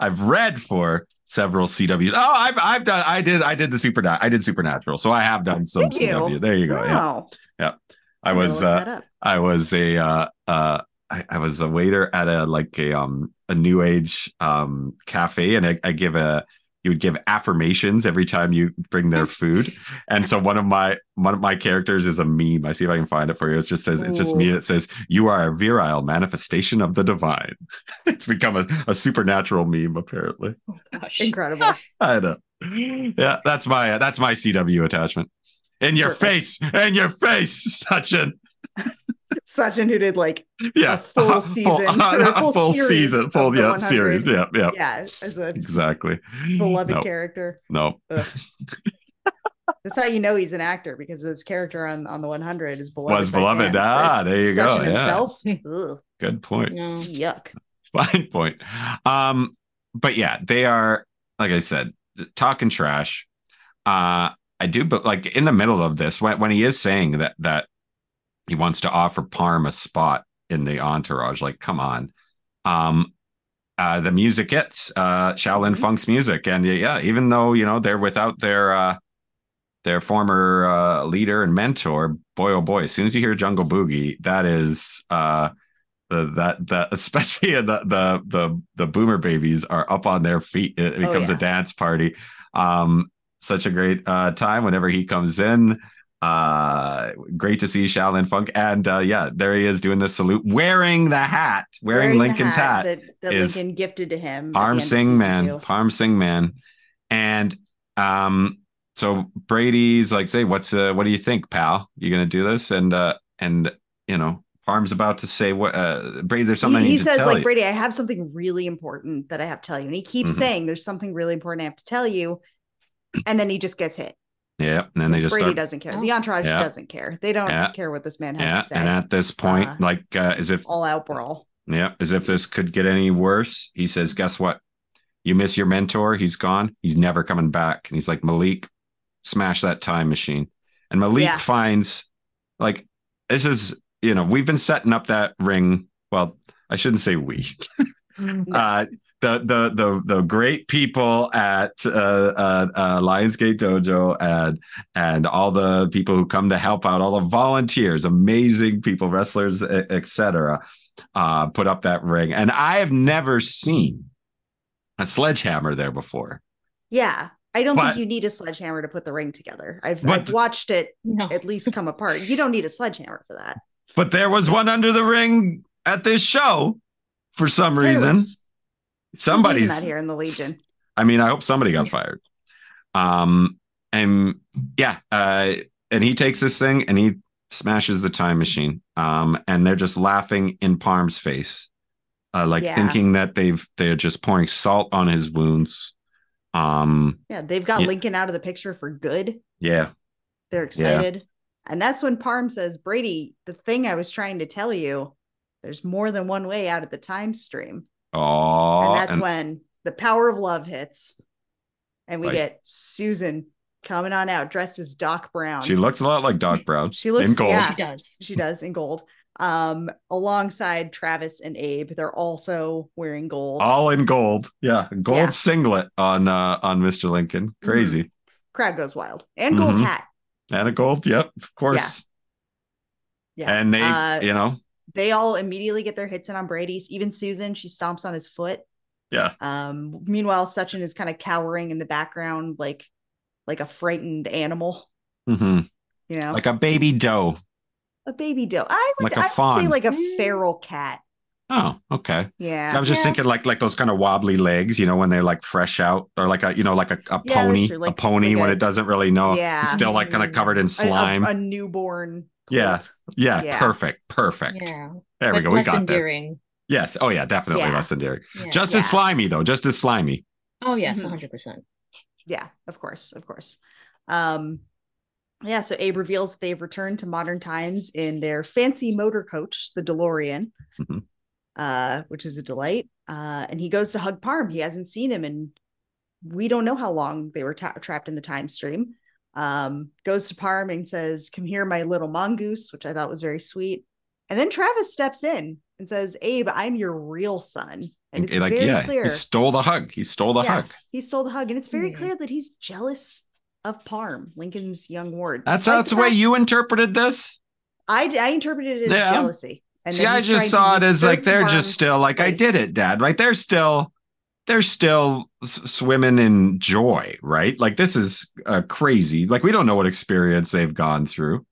i've read for several cw oh i've i've done i did i did the super i did supernatural so i have done some you? cw there you go yeah Wow. i I'm was uh i was a uh uh I, I was a waiter at a like a um a new age um cafe and I, I give a you would give affirmations every time you bring their food. <laughs> And so one of my one of my characters is a meme. I see if i can find it for you. It just says it's just me and it says you are a virile manifestation of the divine. <laughs> It's become a, a supernatural meme apparently. Oh, gosh. incredible. <laughs> i know. Yeah that's my that's my cw attachment. In your Perfect. face! In your face Sachin. Sachin who did like yeah A full season, or a <laughs> full full series season full yeah series yeah yeah yeah as a exactly beloved no character. no <laughs> That's how you know he's an actor because his character on, on the 100 is beloved. Was beloved. fans, Ah, there you go, Sachin yeah. Himself, <laughs> ugh, good point No. yuck. fine point um but yeah they are like i said talking trash uh i do but like in the middle of this when, when he is saying that that he wants to offer parm a spot in the entourage like come on um uh the music hits uh shaolin Mhm. funk's music and yeah even though you know they're without their uh their former uh leader and mentor boy oh boy as soon as you hear jungle boogie that is uh the that that <laughs> especially the the the the boomer babies are up on their feet it becomes yeah. a dance party um such a great uh time whenever he comes in uh great to see Shaolin Funk and uh yeah there he is doing the salute wearing the hat wearing, the Lincoln's hat, that, that Lincoln gifted to him. Parm end of Singh man. Parm Singh man and um so Brady's like say what's uh what do you think pal you gonna do this and uh and you know Parm's about to say what uh Brady there's something he, he says like you. brady i have something really important that i have to tell you and he keeps Mhm. saying there's something really important i have to tell you and then he just gets hit yeah and then they just brady start doesn't care the entourage Yeah. doesn't care they don't Yeah. care what this man has yeah to say and at this point Uh, like uh, as if all out brawl Yeah, as if this could get any worse. He says, Guess what? You miss your mentor. He's gone. He's never coming back. And he's like, Malik, smash that time machine. And Malik Yeah. finds, like, this is, you know, we've been setting up that ring. Well, I shouldn't say we. <laughs> uh, the the the the great people at uh, uh, uh, Lionsgate Dojo and and all the people who come to help out, all the volunteers, amazing people, wrestlers, etc. Uh, put up that ring, and I have never seen a sledgehammer there before. yeah i don't But- think you need a sledgehammer to put the ring together i've, I've watched it No. at least come apart you don't need a sledgehammer for that But there was one under the ring at this show for some reason. Careless. Who's leaving Somebody's that here in the legion I mean, I hope somebody got fired. Um, and yeah, uh, and he takes this thing and he smashes the time machine. Um, and they're just laughing in Parm's face, uh, like Yeah. thinking that they've they're just pouring salt on his wounds. Um, yeah they've got Yeah. lincoln out of the picture for good yeah, They're excited. And that's when Parm says, Brady, the thing I was trying to tell you, there's more than one way out of the time stream. Oh, and that's and, when the power of love hits, and we Right. get Susan coming on out dressed as Doc Brown. She looks a lot like Doc <laughs> Brown. She looks- in gold. yeah. She does. she does in gold. Um, alongside Travis and Abe, they're also wearing gold. All in gold. Yeah. Gold Yeah. singlet on uh on Mr. Lincoln. Crazy. Crowd goes wild, and gold Mhm. hat. And a gold. Yep, of course. Yeah, And they, Uh, you know, they all immediately get their hits in on Brady's. Even Susan, she stomps on his foot. yeah. Um, meanwhile, Sachin is kind of cowering in the background, like like a frightened animal. Mm-hmm. You know, Like a baby doe. a baby doe. I would, like a I would say like a Mm. feral cat. Oh, okay. Yeah, So I was just Yeah. thinking like like those kind of wobbly legs, you know, when they're like fresh out, or like a you know like a, a Yeah, pony, true. a pony like when a- it doesn't really know, Yeah. it's still like kind of covered in A- a- slime. A, newborn. Yeah. yeah, yeah. perfect, perfect. Yeah. There we But go. We less got there. endearing. Yes. Oh yeah, definitely Yeah. less endearing. Yeah. Just Yeah. as slimy though. Just as slimy. oh yes, Mhm. 100 percent. Yeah, of course, of course. Um, yeah, so Abe reveals that they've returned to modern times in their fancy motor coach, the DeLorean, Mhm. uh, which is a delight. Uh, and he goes to hug Parm. He hasn't seen him, and we don't know how long they were ta- trapped in the time stream. Um, goes to Parm and says, "Come here, my little mongoose," which I thought was very sweet. And then Travis steps in and says, "Abe, I'm your real son." And it's like very yeah, clear he stole the hug. He stole the Yeah. hug. he stole the hug, and it's very Hmm. clear that he's jealous of Parm, Lincoln's young ward. That's despite that's the way you interpreted this. I I interpreted it as Yeah. jealousy. And See, I just saw it as like they're just still like I did it, Dad. Right? They're still they're still swimming in joy, right? Like this is uh, crazy. Like we don't know what experience they've gone through,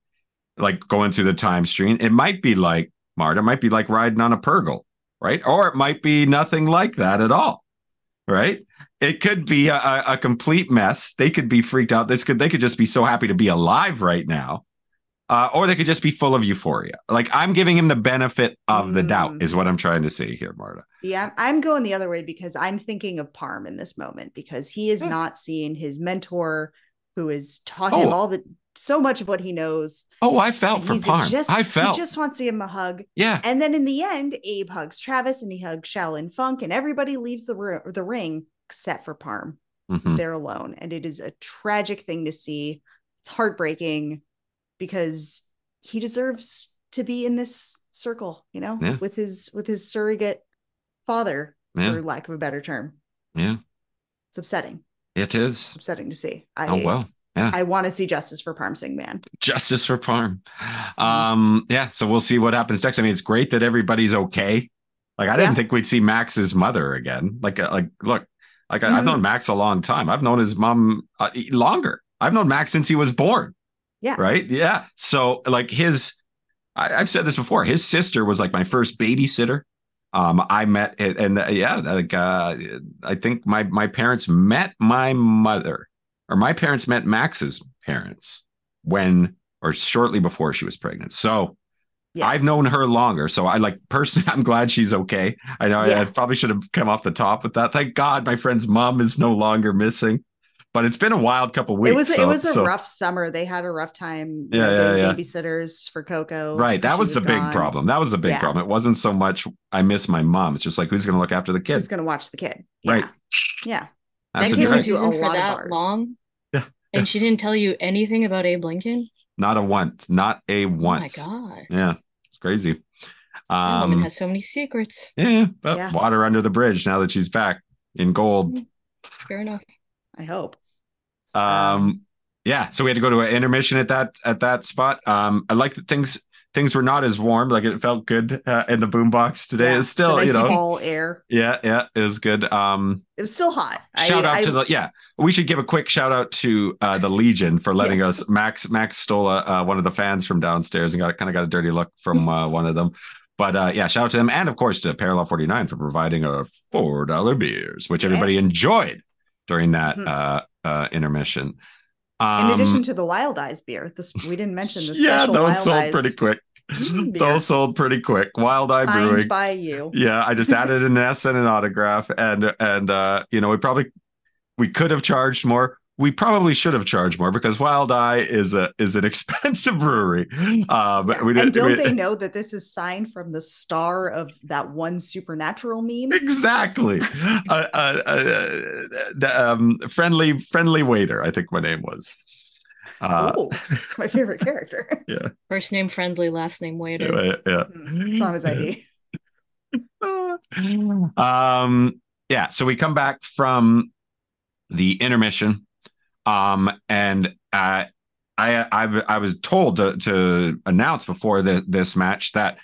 like going through the time stream. It might be like Marta, might be like riding on a Purgle, right? Or it might be nothing like that at all, right? It could be a, a complete mess. They could be freaked out. This could they could just be so happy to be alive right now. Uh, or they could just be full of euphoria. Like I'm giving him the benefit of the doubt, Mm. is what I'm trying to say here, Marta. Yeah, I'm going the other way because I'm thinking of Parm in this moment because he is Hmm. not seeing his mentor who has taught him Oh. all the so much of what he knows. Oh, I felt and for Parm. just I felt. he just wants to give him a hug. yeah. And then in the end, Abe hugs Travis and he hugs Shaolin Funk, and everybody leaves the ro- the ring except for Parm. Mhm. They're alone, and it is a tragic thing to see. It's heartbreaking because he deserves to be in this circle, you know, Yeah. with his with his surrogate father, Yeah. for lack of a better term. Yeah. It's upsetting, It is. upsetting to see. I Oh well. Yeah. I want to see justice for Parm Singh Man. Justice for Parm. Mm-hmm. Um, yeah, so we'll see what happens next. I mean, it's great that everybody's okay. Like I didn't Yeah. think we'd see Max's mother again. Like, uh, like, look, like I I've known Max a long time. I've known his mom uh, longer. I've known Max since he was born. Yeah. Right. Yeah. So like his, I, I've said this before. His sister was like my first babysitter. Um, I met it, and uh, yeah, like uh, I think my my parents met my mother, or my parents met Max's parents when or shortly before she was pregnant. So Yeah. I've known her longer. So I like personally, <laughs> I'm glad she's okay. I know I- I, probably should have come off the top with that. Thank God my friend's mom is no longer missing. But it's been a wild couple weeks. it was so- it was a so- rough summer. They had a rough time. Yeah, know, yeah, yeah. Babysitters for Coco. Right. That she was the big gone. problem. That was the big Yeah. problem. It wasn't so much I miss my mom. It's just like who's going to look after the kid? Who's going to watch the kid? Right. Yeah. That's that kid was- to a Reason for lot of that bars. long. Yeah. And she didn't tell you anything about Abe Lincoln. Not a once. Not a once. Oh my god. Yeah. It's crazy. That woman Um, has so many secrets. yeah, but Yeah. water under the bridge now that she's back in gold. Fair enough. I hope. Um, Um, yeah, so we had to go to an intermission at that at that spot. Um, I like that things things were not as warm. Like it felt good uh, in the boombox today. Yeah, It's still, nice you know, all air. yeah, yeah, it was good. Um, It was still hot. shout I, out I, to the yeah. We should give a quick shout out to uh, the Legion for letting Yes. us. Max Max stole a, uh, one of the fans from downstairs and got kind of got a dirty look from <laughs> uh, one of them. But uh, yeah, shout out to them and of course to Parallel Forty Nine for providing a four dollar beers, which everybody Yes. enjoyed during that Hmm. uh, uh, intermission. in Um, addition to the Wild Eyes beer, this we didn't mention the <laughs> yeah, special those sold Eyes pretty quick. <laughs> Those sold pretty quick. Wild Eye signed Brewing. by you. Yeah, I just added an S and an autograph, and and uh, you know, we probably we could have charged more. We probably should have charged more because Wild Eye is a is an <laughs> expensive brewery. Um, yeah. and don't we, they know that this is signed from the star of that one supernatural meme? Exactly. <laughs> uh, uh, uh, um, friendly friendly waiter, I think my name was. Uh, oh, my favorite character. <laughs> Yeah. First name friendly, last name waiter. Yeah. yeah. Hmm, it's on his ID. um. Yeah. So we come back from the intermission um, and uh, I, I I was told to, to announce before the, this match that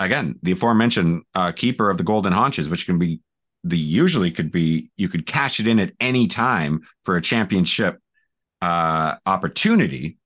again the aforementioned uh, keeper of the golden haunches, which can be the usually could be you could cash it in at any time for a championship uh, opportunity.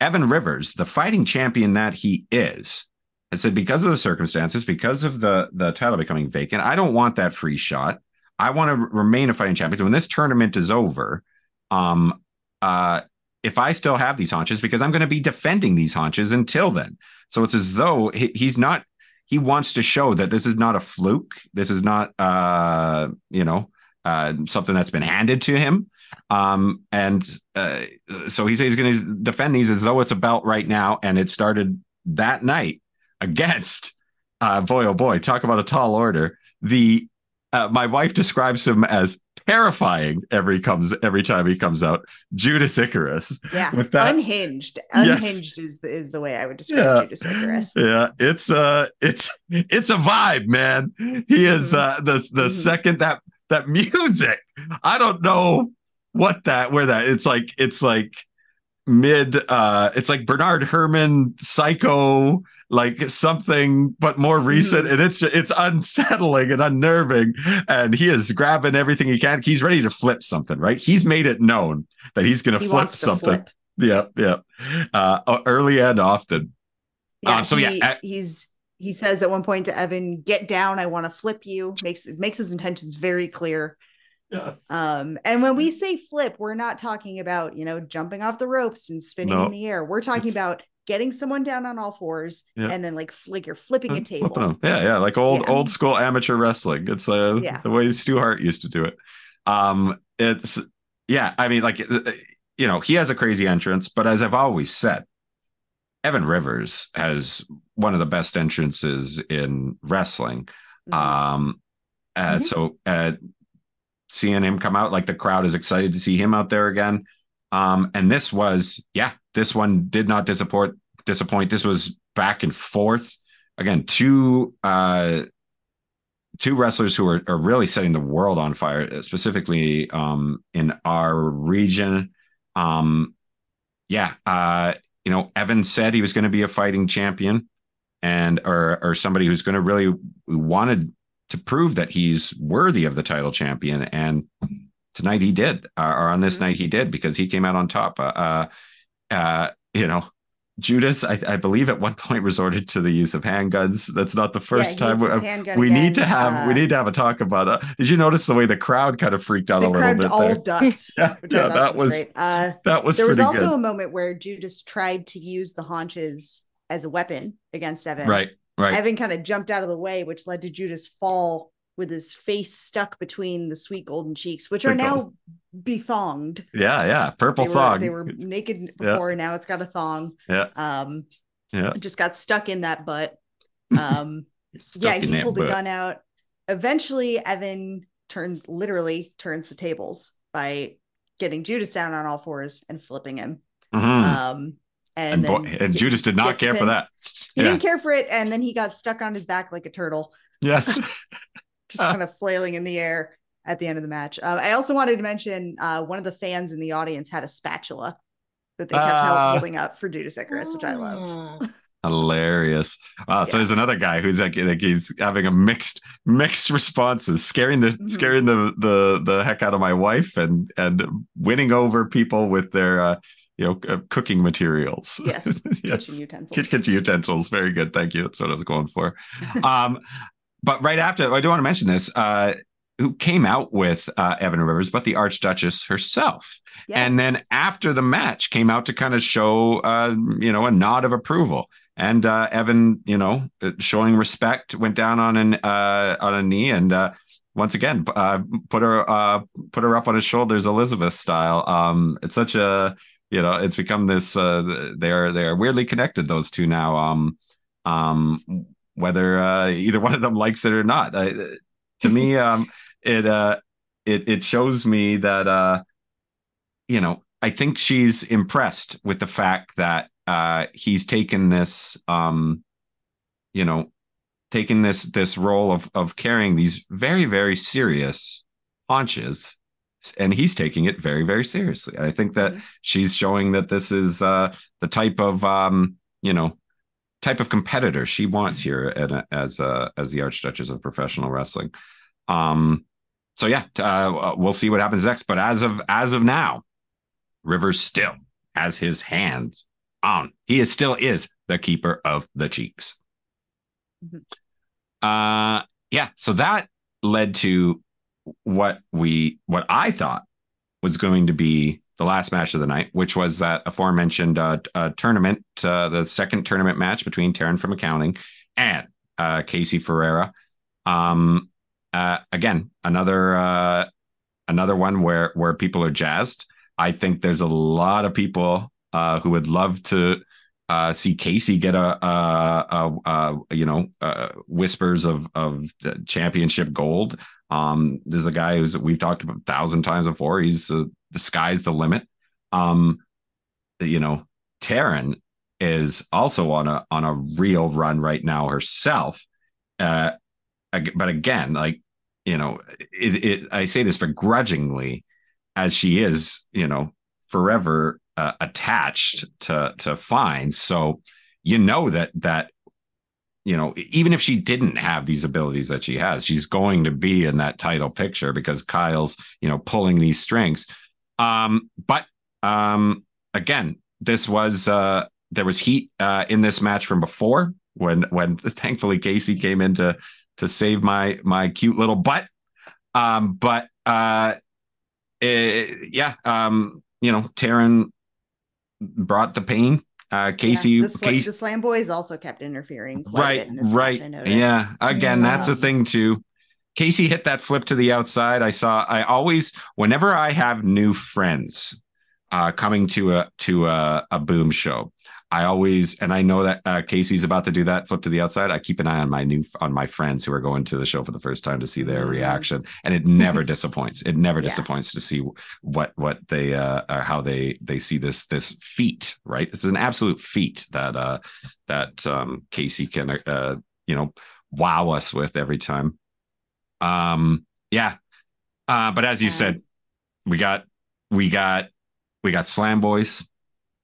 Evan Rivers, the fighting champion that he is, I said because of the circumstances, because of the the title becoming vacant, I don't want that free shot. I want to remain a fighting champion. So when this tournament is over, um, uh, if I still have these haunches, because I'm going to be defending these haunches until then. So it's as though he, he's not. He wants to show that this is not a fluke. This is not, uh, you know, uh, something that's been handed to him. Um, and uh, so he says he's going to defend these as though it's a belt right now. And it started that night against, uh, boy, oh boy, talk about a tall order. The uh, my wife describes him as terrifying every comes every time he comes out. Judas Icarus. Yeah. With that, unhinged. Unhinged yes. is the, is the way I would describe yeah. Judas Icarus. Yeah. It's uh it's it's a vibe, man. He is mm-hmm. uh the the mm-hmm. second that that music. I don't know what that where that it's like it's like mid uh it's like Bernard Herrmann psycho like something but more recent mm. and it's it's unsettling and unnerving. And he is grabbing everything he can. He's ready to flip something right? He's made it known that he's going to flip something. yeah yeah uh early and often. Yeah, um, so he, yeah he's he says at one point to Evan get down I want to flip you. Makes makes his intentions very clear Yes. Um, and when we say flip, we're not talking about, you know, jumping off the ropes and spinning no, in the air. We're talking about getting someone down on all fours yeah. and then like flick you're flipping a table. Yeah, yeah, like old yeah. old school amateur wrestling. It's uh yeah. the way Stu Hart used to do it. Um it's yeah, I mean like uh, you know, he has a crazy entrance, but as I've always said, Evan Rivers has one of the best entrances in wrestling. Mm-hmm. Um uh, mm-hmm. so uh seeing him come out. Like the crowd is excited to see him out there again. Um, and this was, yeah, this one did not disappoint. Disappoint. This was back and forth again. Two uh, two wrestlers who are, are really setting the world on fire, specifically um, in our region. Um, yeah, uh, you know, Evan said he was going to be a fighting champion, and or or somebody who's going to really wanted to prove that he's worthy of the title champion. And tonight he did, uh, or on this mm-hmm. night he did, because he came out on top. Uh, uh, uh, you know, Judas, I, I, believe at one point resorted to the use of handguns. That's not the first yeah, time. We, we need to have uh, we need to have a talk about that. Did you notice the way the crowd kind of freaked out a little bit? All there? ducked. <laughs> yeah, yeah that was, was uh, that was. There was also good. a moment where Judas tried to use the haunches as a weapon against Evan. Right. Right. Evan kind of jumped out of the way, which led to Judas fall with his face stuck between the sweet golden cheeks, which are now bethonged. Yeah, yeah, purple they thong. Were, they were naked before, yeah. now it's got a thong. Yeah. Um, yeah. Just got stuck in that butt. <laughs> Um, yeah, he pulled the gun out. Eventually, Evan turns literally turns the tables by getting Judas down on all fours and flipping him. Mm-hmm. Um, and, and, boy, and Judas did not care for that. He yeah. didn't care for it, and then he got stuck on his back like a turtle. Yes, <laughs> <laughs> just kind of flailing in the air at the end of the match. Uh, I also wanted to mention uh, one of the fans in the audience had a spatula that they kept uh, holding up for Judas Icarus, which I loved. Ah. <laughs> Hilarious! Wow, yeah. so there's another guy who's like, like he's having a mixed mixed responses, scaring the mm-hmm. scaring the the the heck out of my wife, and and winning over people with their uh, you know, uh, cooking materials. Yes. <laughs> yes. Kitchen utensils. Kitchen utensils. Very good. Thank you. That's what I was going for. <laughs> um, but right after, I do want to mention this. Uh, who came out with uh, Evan Rivers, but the Archduchess herself. Yes. And then after the match, came out to kind of show, uh, you know, a nod of approval. And uh, Evan, you know, uh, showing respect, went down on an uh, on a knee and uh, once again, uh, put her uh, put her up on his shoulders, Elizabeth style. Um, it's such a you know, it's become this. Uh, they're they're weirdly connected. Those two now. Um, um, whether uh, either <laughs> one of them likes it or not. Uh, to me, <laughs> um, it uh, it it shows me that uh, you know, I think she's impressed with the fact that uh, he's taken this um, you know, taking this this role of of carrying these very very serious haunches and he's taking it very very seriously i think that mm-hmm. she's showing that this is uh the type of um you know type of competitor she wants here at, as uh as the archduchess of professional wrestling um so yeah uh, we'll see what happens next but as of as of now rivers still has his hands on he is still is the keeper of the cheeks mm-hmm. uh yeah so that led to what we what I thought was going to be the last match of the night, which was that aforementioned uh, uh, tournament, uh, the second tournament match between Taryn from accounting and uh, Casey Ferreira. Um, uh, again, another uh, another one where where people are jazzed. I think there's a lot of people who would love to uh, see Casey get a, a, a, a you know uh, whispers of of championship gold. Um, there's a guy who's we've talked about a thousand times before. He's uh, the sky's the limit. Um, you know, Taryn is also on a on a real run right now herself. Uh, but again, like you know, it, it I say this begrudgingly, as she is, you know, forever uh, attached to to fines. So you know that that you know even if she didn't have these abilities that she has, she's going to be in that title picture because Kyle's you know pulling these strings. Um, but um, again, this was uh, there was heat uh, in this match from before when when <laughs> thankfully Casey came in to to save my my cute little butt. Um, but uh, it, eh, yeah, um, you know, Taryn brought the pain. Uh, Casey, yeah, the, sl- Casey, the Slam Boys also kept interfering. right, right. yeah. Again, yeah. that's a thing too. Casey hit that flip to the outside. I saw. I always, whenever I have new friends uh, coming to a to a, a boom show, I always, and I know that uh, Casey's about to do that flip to the outside. I keep an eye on my new on my friends who are going to the show for the first time to see their mm. reaction, and it never <laughs> disappoints. It never yeah. disappoints to see what what they uh or how they they see this this feat. Right, it's an absolute feat that uh that um Casey can uh you know wow us with every time. Um, yeah, uh, but as you said, we got we got we got Slam Boys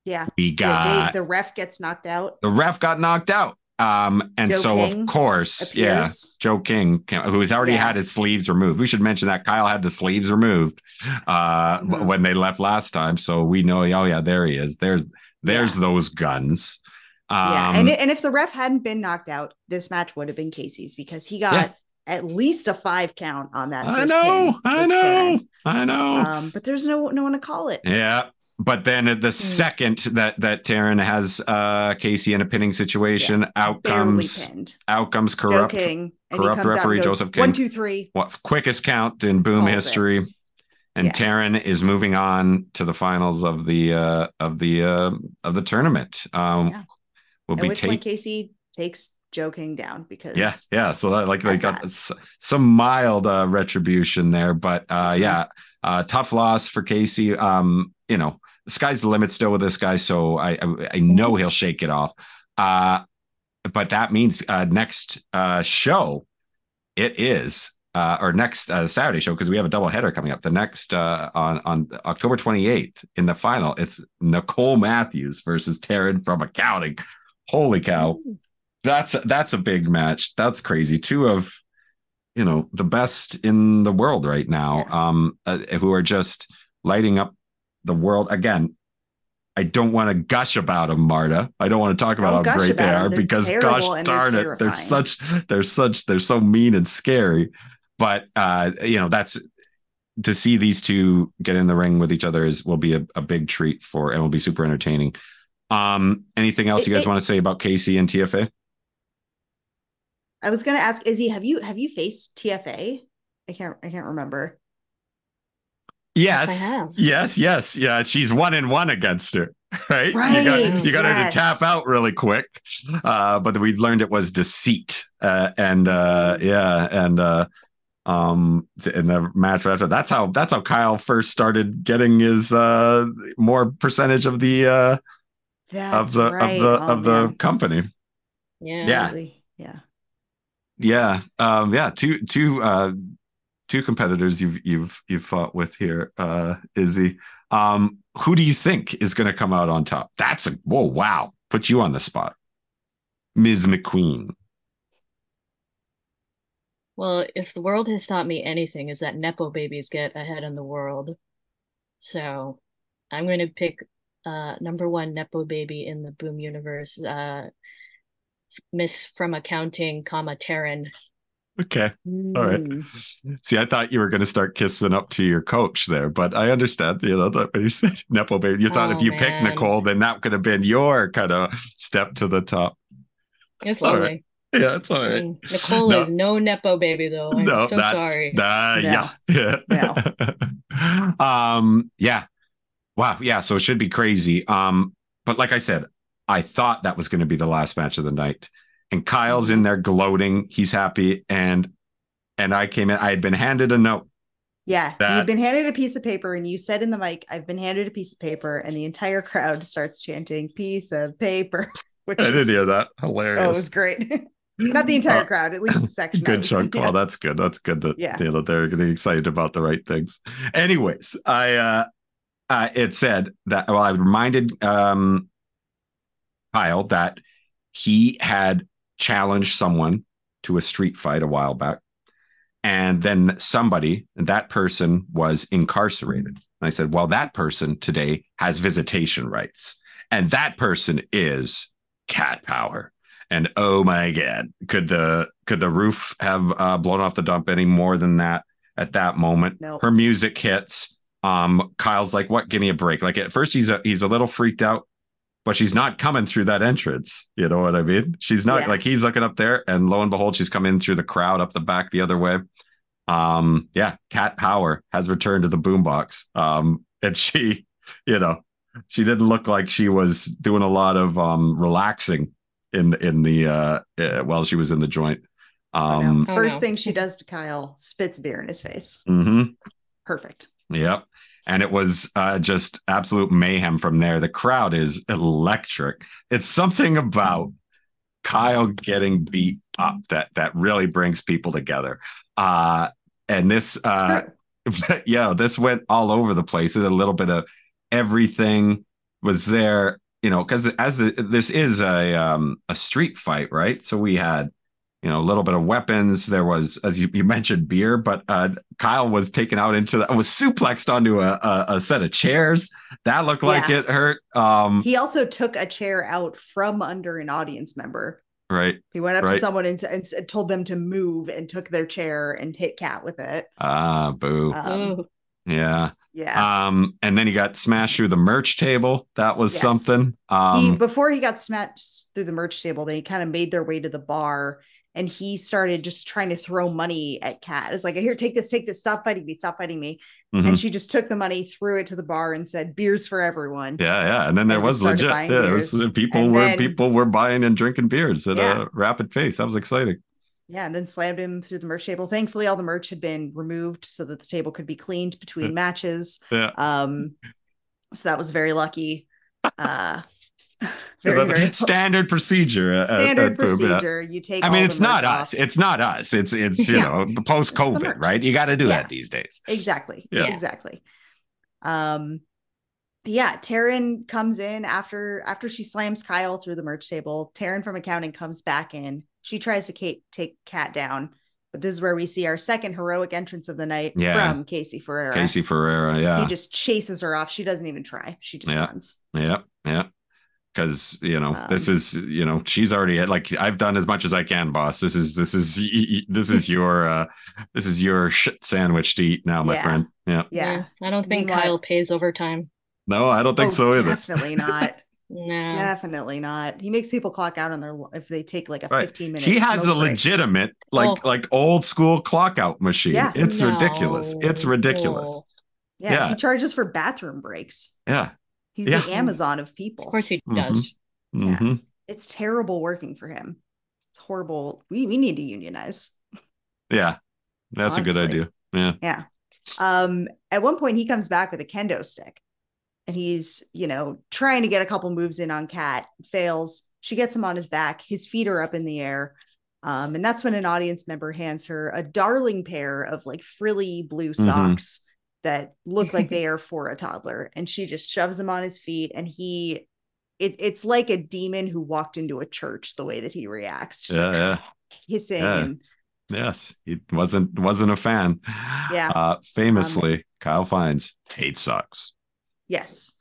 yeah. We got they, the ref gets knocked out. The ref got knocked out. Um, and Joe so King of course, appears. yeah, Joe King, who has already yeah. had his sleeves removed. We should mention that Kyle had the sleeves removed uh mm-hmm. when they left last time. So we know, oh yeah, there he is. There's there's yeah. those guns. Um, yeah, and and if the ref hadn't been knocked out, this match would have been Casey's because he got yeah. at least a five count on that. I know, I know, I know. Um, but there's no no one to call it. Yeah, but then the mm. second that that Taryn has uh Casey in a pinning situation, yeah, out comes out comes corrupt King, corrupt referee goes, Joseph King. One, two, three. What quickest count in boom history. It. And yeah. Taryn is moving on to the finals of the uh of the uh of the tournament. Um yeah. will At be which point Casey takes Joe King down because yeah, yeah. So that, like they got some mild uh, retribution there, but uh, yeah, uh, tough loss for Casey. Um, you know, the sky's the limit still with this guy, so I I, I know he'll shake it off. Uh, but that means uh, next uh, show it is uh, or next uh, Saturday show because we have a double header coming up. The next uh, on on October 28th in the final, it's Nicole Matthews versus Taryn from accounting. Holy cow. That's that's a big match. That's crazy. Two of you know the best in the world right now um uh, who are just lighting up the world again. I don't want to gush about them, Marta. I don't want to talk about how great they are because gosh darn it, they're such they're such they're so mean and scary. But uh, you know, that's to see these two get in the ring with each other is will be a, a big treat for and will be super entertaining. Um, anything else it, you guys it, want to say about Casey and TFA? I was going to ask Izzy, have you have you faced TFA? I can't I can't remember. Yes. Yes, I have. Yes, yes. Yeah, she's one in one against her. <laughs> Right? You Right, got you got her to tap out really quick. Uh, but we learned it was deceit. Uh, and uh yeah, and uh um in the match after that's how that's how Kyle first started getting his uh more percentage of the uh That's of the right. of the Oh, of the company. Yeah. Yeah. Totally. Yeah. Yeah. Um yeah, two two uh two competitors you've you've you've fought with here, uh Izzy. Um who do you think is going to come out on top? That's a whoa wow. Put you on the spot. Ms. McQueen. Well, if the world has taught me anything, is that Nepo babies get ahead in the world. So I'm going to pick uh number one Nepo baby in the Boom universe, uh Miss from accounting, comma Taryn. Okay. All right. Mm. See, I thought you were going to start kissing up to your coach there, but I understand. You know that when you said <laughs> Nepo baby, you thought Oh, if you picked. Nicole, then that could have been your kind of step to the top. It's all lovely. Yeah, it's all right. Mm, Nicole No. is no Nepo baby though. I'm no, so that's sorry. Uh, No. yeah, <laughs> yeah. um, yeah. Wow, yeah. So it should be crazy. Um, but like I said, I thought that was going to be the last match of the night, and Kyle's in there gloating. He's happy, and and I came in. I had been handed a note. Yeah. That- You'd been handed a piece of paper and you said in the mic, I've been handed a piece of paper, and the entire crowd starts chanting piece of paper. <laughs> Which I is, didn't hear that. Hilarious. Oh, it was great. <laughs> Not the entire Uh, crowd, at least the <laughs> section. Good chunk. in. Oh, that's good. That's good that Yeah. you know they're getting excited about the right things. Anyways, I uh, uh it said that well, I reminded um Kyle that he had challenged someone to a street fight a while back, and then somebody that person was incarcerated. And I said, well, that person today has visitation rights, and that person is cat power. And oh my god, could the could the roof have uh, blown off the dump any more than that at that moment? Nope. Her music hits. Um, Kyle's like, "What? Give me a break." Like at first, he's a, he's a little freaked out, but she's not coming through that entrance. You know what I mean? She's not Yeah. like he's looking up there, and lo and behold, she's coming through the crowd up the back the other way. Um, yeah, Cat Power has returned to the boombox. Um, and she, <laughs> you know, she didn't look like she was doing a lot of um relaxing in in the uh, uh while she was in the joint. Oh, no. Um, Oh, First no. thing she does to Kyle, spits beer in his face. mhm. Perfect. Yep. And it was uh, just absolute mayhem from there. The crowd is electric. It's something about Kyle getting beat up that that really brings people together. Uh, and this, uh, <laughs> yeah, this went all over the place. A little bit of everything was there, you know, because as the this is a um, a street fight, right? So we had you know a little bit of weapons. There was, as you, you mentioned, beer, but uh, Kyle was taken out into that was suplexed onto a, a, a set of chairs that looked like Yeah. it hurt. Um, He also took a chair out from under an audience member. right. He went up to someone and, and s- told them to move and took their chair and hit Cat with it. Ah, boo. Um, Ooh. yeah. Yeah. Um, and then he got smashed through the merch table. That was Yes. something. Um, he before he got smashed through the merch table, they kind of made their way to the bar and he started just trying to throw money at Cat. It's like, here, take this, take this, stop fighting me, stop fighting me. mhm. And she just took the money, threw it to the bar, and said, Beers for everyone. Yeah, yeah, and then there And was legit. Yeah, was, people And were then- people were buying and drinking beers at Yeah. a rapid pace. That was exciting. Yeah, and then slammed him through the merch table. Thankfully, all the merch had been removed so that the table could be cleaned between matches. Yeah, Um, so that was very lucky. Uh, <laughs> very, very standard procedure. at- at standard Boom, yeah. procedure. You take. I mean, it's not merch us. It's not us. It's it's you Yeah. know post COVID, right? You got to do Yeah. that these days. Exactly. Yeah. Exactly. Um yeah, Taryn comes in after after she slams Kyle through the merch table. Taryn from accounting comes back in. She tries to Kate, take Cat down, but this is where we see our second heroic entrance of the night Yeah. from Casey Ferreira. Casey Ferreira, yeah, He just chases her off. She doesn't even try. She just Yeah. runs. yeah, yeah. Because you know this Um, is you know she's already had like I've done as much as I can, boss. This is this is <laughs> this is your uh this is your shit sandwich to eat now, my Yeah. friend. Yeah. Yeah. I don't think Meanwhile- Kyle pays overtime. No, I don't think Oh, so either. Definitely not. <laughs> No. Definitely not. He makes people clock out on their if they take like a Right. 15 minute. He has a break. legitimate, like Oh. like old school clock out machine. Yeah. It's ridiculous. It's No. ridiculous. Yeah, yeah. he charges for bathroom breaks. Yeah. He's Yeah. the Amazon of people. Of course he Mhm. does. Yeah. Mhm. It's terrible working for him. It's horrible. We we need to unionize. Yeah. That's a good idea. Yeah. Yeah. Um, at one point he comes back with a kendo stick and he's, you know, trying to get a couple moves in on Cat, fails. She gets him on his back, his feet are up in the air. Um, and that's when an audience member hands her a darling pair of like frilly blue Mhm. socks that look like <laughs> they are for a toddler. And she just shoves him on his feet and he it, it's like a demon who walked into a church the way that he reacts, just Yeah. like Yeah. hissing Yeah. and Yes. He wasn't wasn't a fan. Yeah. Uh famously, Kyle Fines hate sucks. Yes.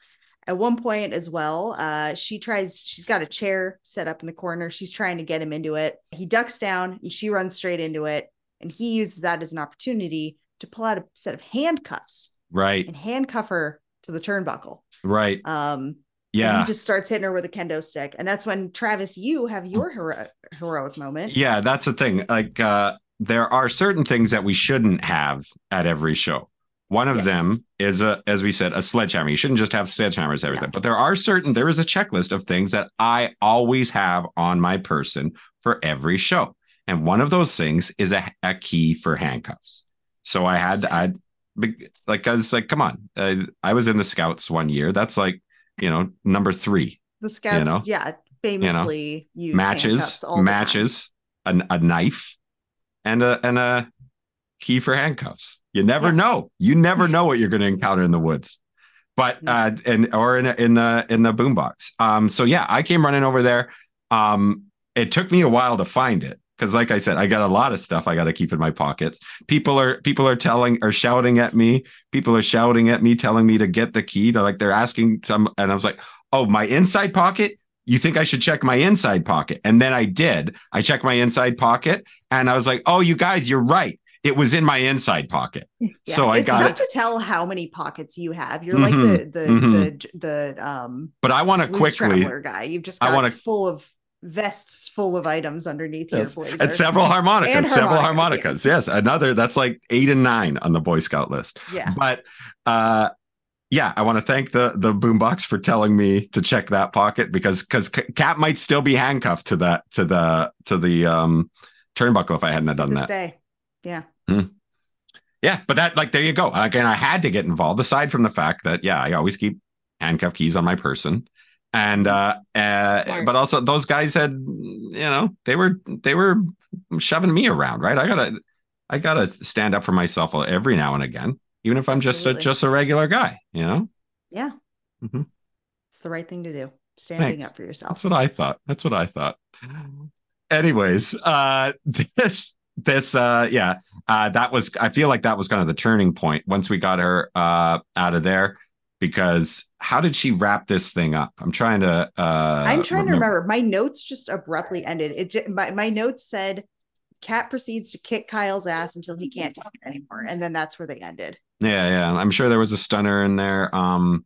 At one point as well, uh, she tries, she's got a chair set up in the corner. She's trying to get him into it. He ducks down and she runs straight into it. And he uses that as an opportunity to pull out a set of handcuffs Right. and handcuff her to the turnbuckle. Right. Um, and Yeah. he just starts hitting her with a kendo stick. And that's when Travis, you have your hero- heroic moment. Yeah, that's the thing. Like uh there are certain things that we shouldn't have at every show. One of Yes. them is a, as we said, a sledgehammer. You shouldn't just have sledgehammers, everything. No. But there are certain, there is a checklist of things that I always have on my person for every show. And one of those things is a, a key for handcuffs. So I had, I like, I was like, come on. Uh, I was in the scouts one year. That's like, you know, number three The scouts, you know? yeah, famously matches, all the time. matches, a, a knife, and a and a key for handcuffs. You never Yeah. know. You never know what you're going to encounter in the woods, but uh, and or in a, in the in the boombox. Um, so yeah, I came running over there. Um, it took me a while to find it because, like I said, I got a lot of stuff I got to keep in my pockets. People are people are telling are shouting at me. People are shouting at me, telling me to get the key. They're like they're asking some, and I was like, oh, my inside pocket you think I should check my inside pocket? And then I did. I checked my inside pocket and I was like, oh, you guys, you're right. It was in my inside pocket. <laughs> Yeah, So I it's got tough it. to tell how many pockets you have. You're Mhm, like the the mhm. the the um But I want to quickly, guy. You've just got I wanna- full of vests full of items underneath Yes. your blazer. and several harmonicas, And several harmonicas, harmonicas. Yes. Another, that's like eight and nine on the Boy Scout list. yeah, But uh, yeah, I want to thank the the boombox for telling me to check that pocket because because Cat might still be handcuffed to that to the to the um turnbuckle if I hadn't done that. day. Yeah, Yeah, but that like there you go. Again, I had to get involved. Aside from the fact that yeah, I always keep handcuff keys on my person, and uh, uh but also those guys had you know they were they were shoving me around, right? I gotta I gotta stand up for myself every now and again, even if I'm just a just a regular guy. You know, yeah. Mhm. It's the right thing to do. Standing Thanks. up for yourself. that's what I thought. That's what I thought. Anyways, uh, <laughs> this this uh yeah uh that was i feel like that was kind of the turning point once we got her uh out of there because how did she wrap this thing up i'm trying to uh I'm trying to remember. My notes just abruptly ended. It ju- my, my notes said Cat proceeds to kick Kyle's ass until he can't take it anymore. And then that's where they ended. yeah yeah i'm sure there was a stunner in there um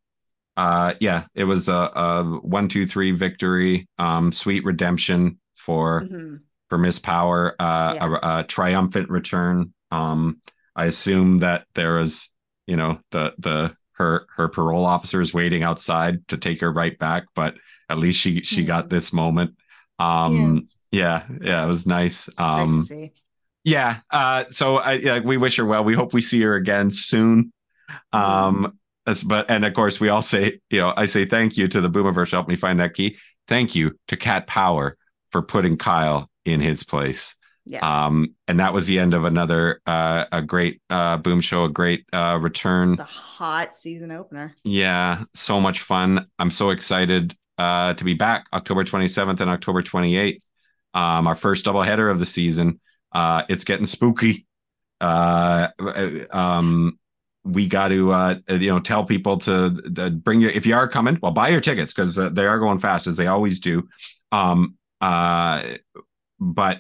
uh yeah it was a, a one two three victory um sweet redemption for Mhm. For Miss Power, uh, Yeah. a, a triumphant return. Um, I assume that there is, you know, the the her her parole officer is waiting outside to take her right back, but at least she she got Mhm. this moment. Um, yeah. yeah, it was nice. Um, yeah. Uh, so I, yeah, we wish her well. We hope we see her again soon. Um, as, but and of course we all say, you know, I say thank you to the Boomiverse help me find that key. Thank you to Cat Power for putting Kyle in his place. Yes. Um, and that was the end of another uh, a great uh, boom show, a great uh, return. it's the hot season opener. Yeah, so much fun. I'm so excited uh, to be back October 27th and October 28th. Um, our first doubleheader of the season. Uh, it's getting spooky. Uh, um, we got to uh, you know tell people to, to bring your if you are coming, well, buy your tickets because uh, they are going fast as they always do. Um, uh, but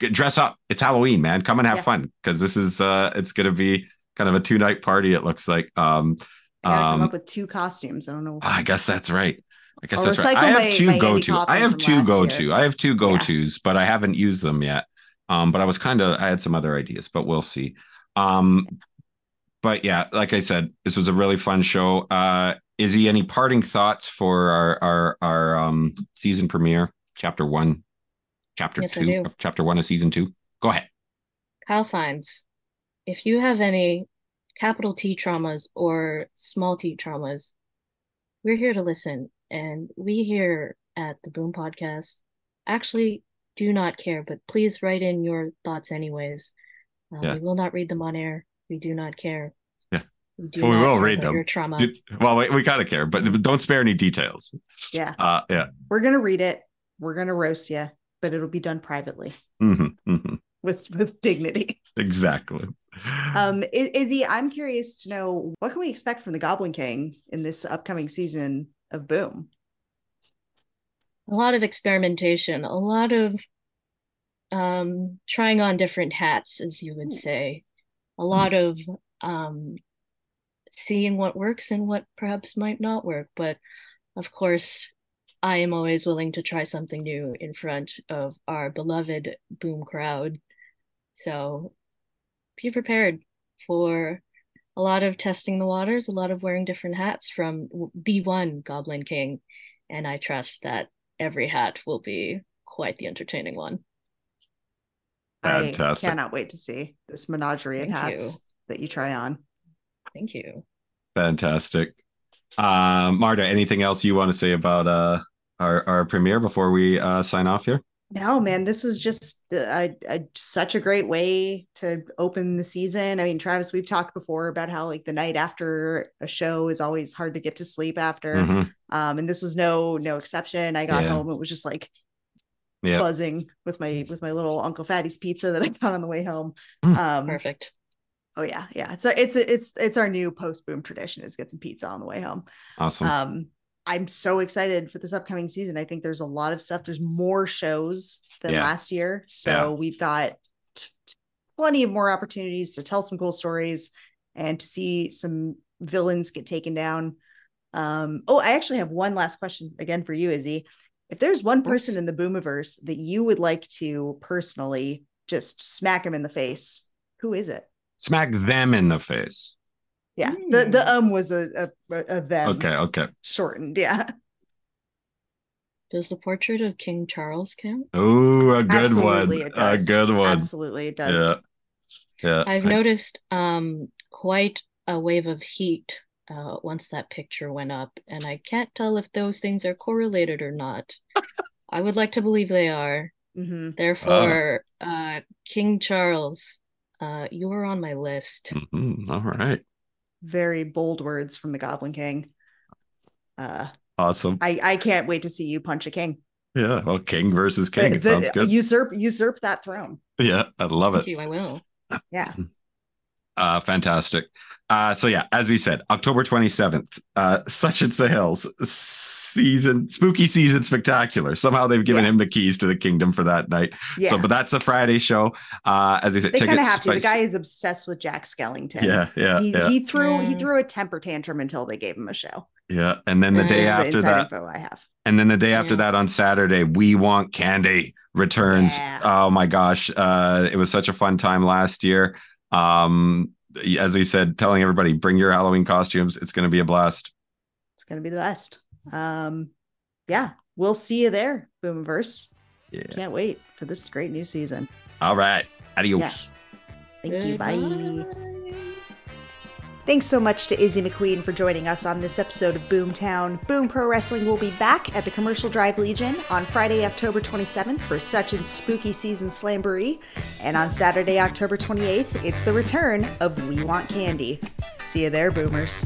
dress up. It's Halloween, man. Come and have Yeah. fun because this is uh, it's gonna be kind of a two night party. It looks like. Um, I gotta um, come up with two costumes. I don't know. I guess that's right. I guess I'll that's right. I have my- two go to. I have two go-to. I have two go tos, but I haven't used them yet. Um, but I was kind of I had some other ideas, but we'll see. Um, but yeah, like I said, this was a really fun show. Uh, Izzy, any parting thoughts for our our our um season premiere, chapter one, chapter Yes, I two, of chapter one of season two? Go ahead. Kyle Fines if you have any capital T traumas or small t traumas, we're here to listen. And we here at the Boom Podcast actually do not care, but please write in your thoughts anyways. Uh, Yeah. We will not read them on air. We do not care. Yeah. We, do Well, we will read them. Your trauma. Did- well, we, we kind of care, but don't spare any details. Yeah. Uh, yeah. We're gonna read it. We're gonna roast you, but it'll be done privately hmm hmm with with dignity. <laughs> Exactly. Um, I- Izzy, I'm curious to know what can we expect from the Goblin King in this upcoming season of Boom? a lot of experimentation, a lot of um trying on different hats, as you would Hmm. say, a lot of um seeing what works and what perhaps might not work. But of course, I am always willing to try something new in front of our beloved boom crowd. So be prepared for a lot of testing the waters, a lot of wearing different hats from the one Goblin King. And I trust that every hat will be quite the entertaining one. Fantastic. I cannot wait to see this menagerie of Thank hats you. that you try on. Thank you. Fantastic. Uh, Marta, anything else you want to say about uh, our, our premiere before we uh, sign off here? No, man, this was just uh, a, a, such a great way to open the season. I mean, Travis, we've talked before about how like the night after a show is always hard to get to sleep after. Mhm. Um, and this was no no exception. I got Yeah. home, it was just like Yeah. buzzing with my with my little Uncle Fatty's pizza that I got on the way home. Mm. Um, Perfect. oh yeah, yeah. It's a, it's a, it's it's our new post boom tradition is get some pizza on the way home. Awesome. Um, I'm so excited for this upcoming season. I think there's a lot of stuff. There's more shows than Yeah. last year, so Yeah. we've got t- t- plenty of more opportunities to tell some cool stories and to see some villains get taken down. Um, oh, I actually have one last question again for you, Izzy. If there's one person in the Boomiverse that you would like to personally just smack him in the face, who is it? Smack them in the face. Yeah, the the Hmm. um was a a, a them Okay. Okay. shortened. Yeah, Does the portrait of King Charles count? Oh, a good Absolutely one. A good one. absolutely it does. Yeah. Yeah. I've I- noticed um quite a wave of heat uh once that picture went up, and I can't tell if those things are correlated or not. I would like to believe they are. Mm-hmm. Therefore, uh King Charles, uh you are on my list. Mm-hmm. All right. Very bold words from the Goblin King. Uh, Awesome. I I can't wait to see you punch a king. Yeah. Well, king versus king. The- It sounds good. Usurp usurp that throne. yeah. I love Thank it. you, I will. Yeah. <laughs> Uh, fantastic. Uh, so yeah, as we said, October 27th, uh, such and Sahil's season, spooky season spectacular. Somehow they've given Yeah. him the keys to the kingdom for that night. Yeah. So, but that's a Friday show. Uh, as I said, they kind of tickets. have to. The guy is obsessed with Jack Skellington. Yeah, yeah, he, yeah, he threw he threw a temper tantrum until they gave him a show. yeah. And then the This This day is the after that, info I have. and then the day after Yeah. that on Saturday, we want candy returns. Yeah. Oh my gosh, uh, it was such a fun time last year. Um, as we said, telling everybody bring your Halloween costumes. It's going to be a blast. It's gonna be the best. Um, yeah, we'll see you there, Boomverse. Yeah. Can't wait for this great new season. All right. Adios. Yeah. Thank you. Bye. Thanks so much to Izzy McQueen for joining us on this episode of Boomtown. Boom Pro Wrestling will be back at the Commercial Drive Legion on Friday, October 27th for such and spooky season slamboree. And on Saturday, October 28th, it's the return of We Want Candy. See you there, Boomers.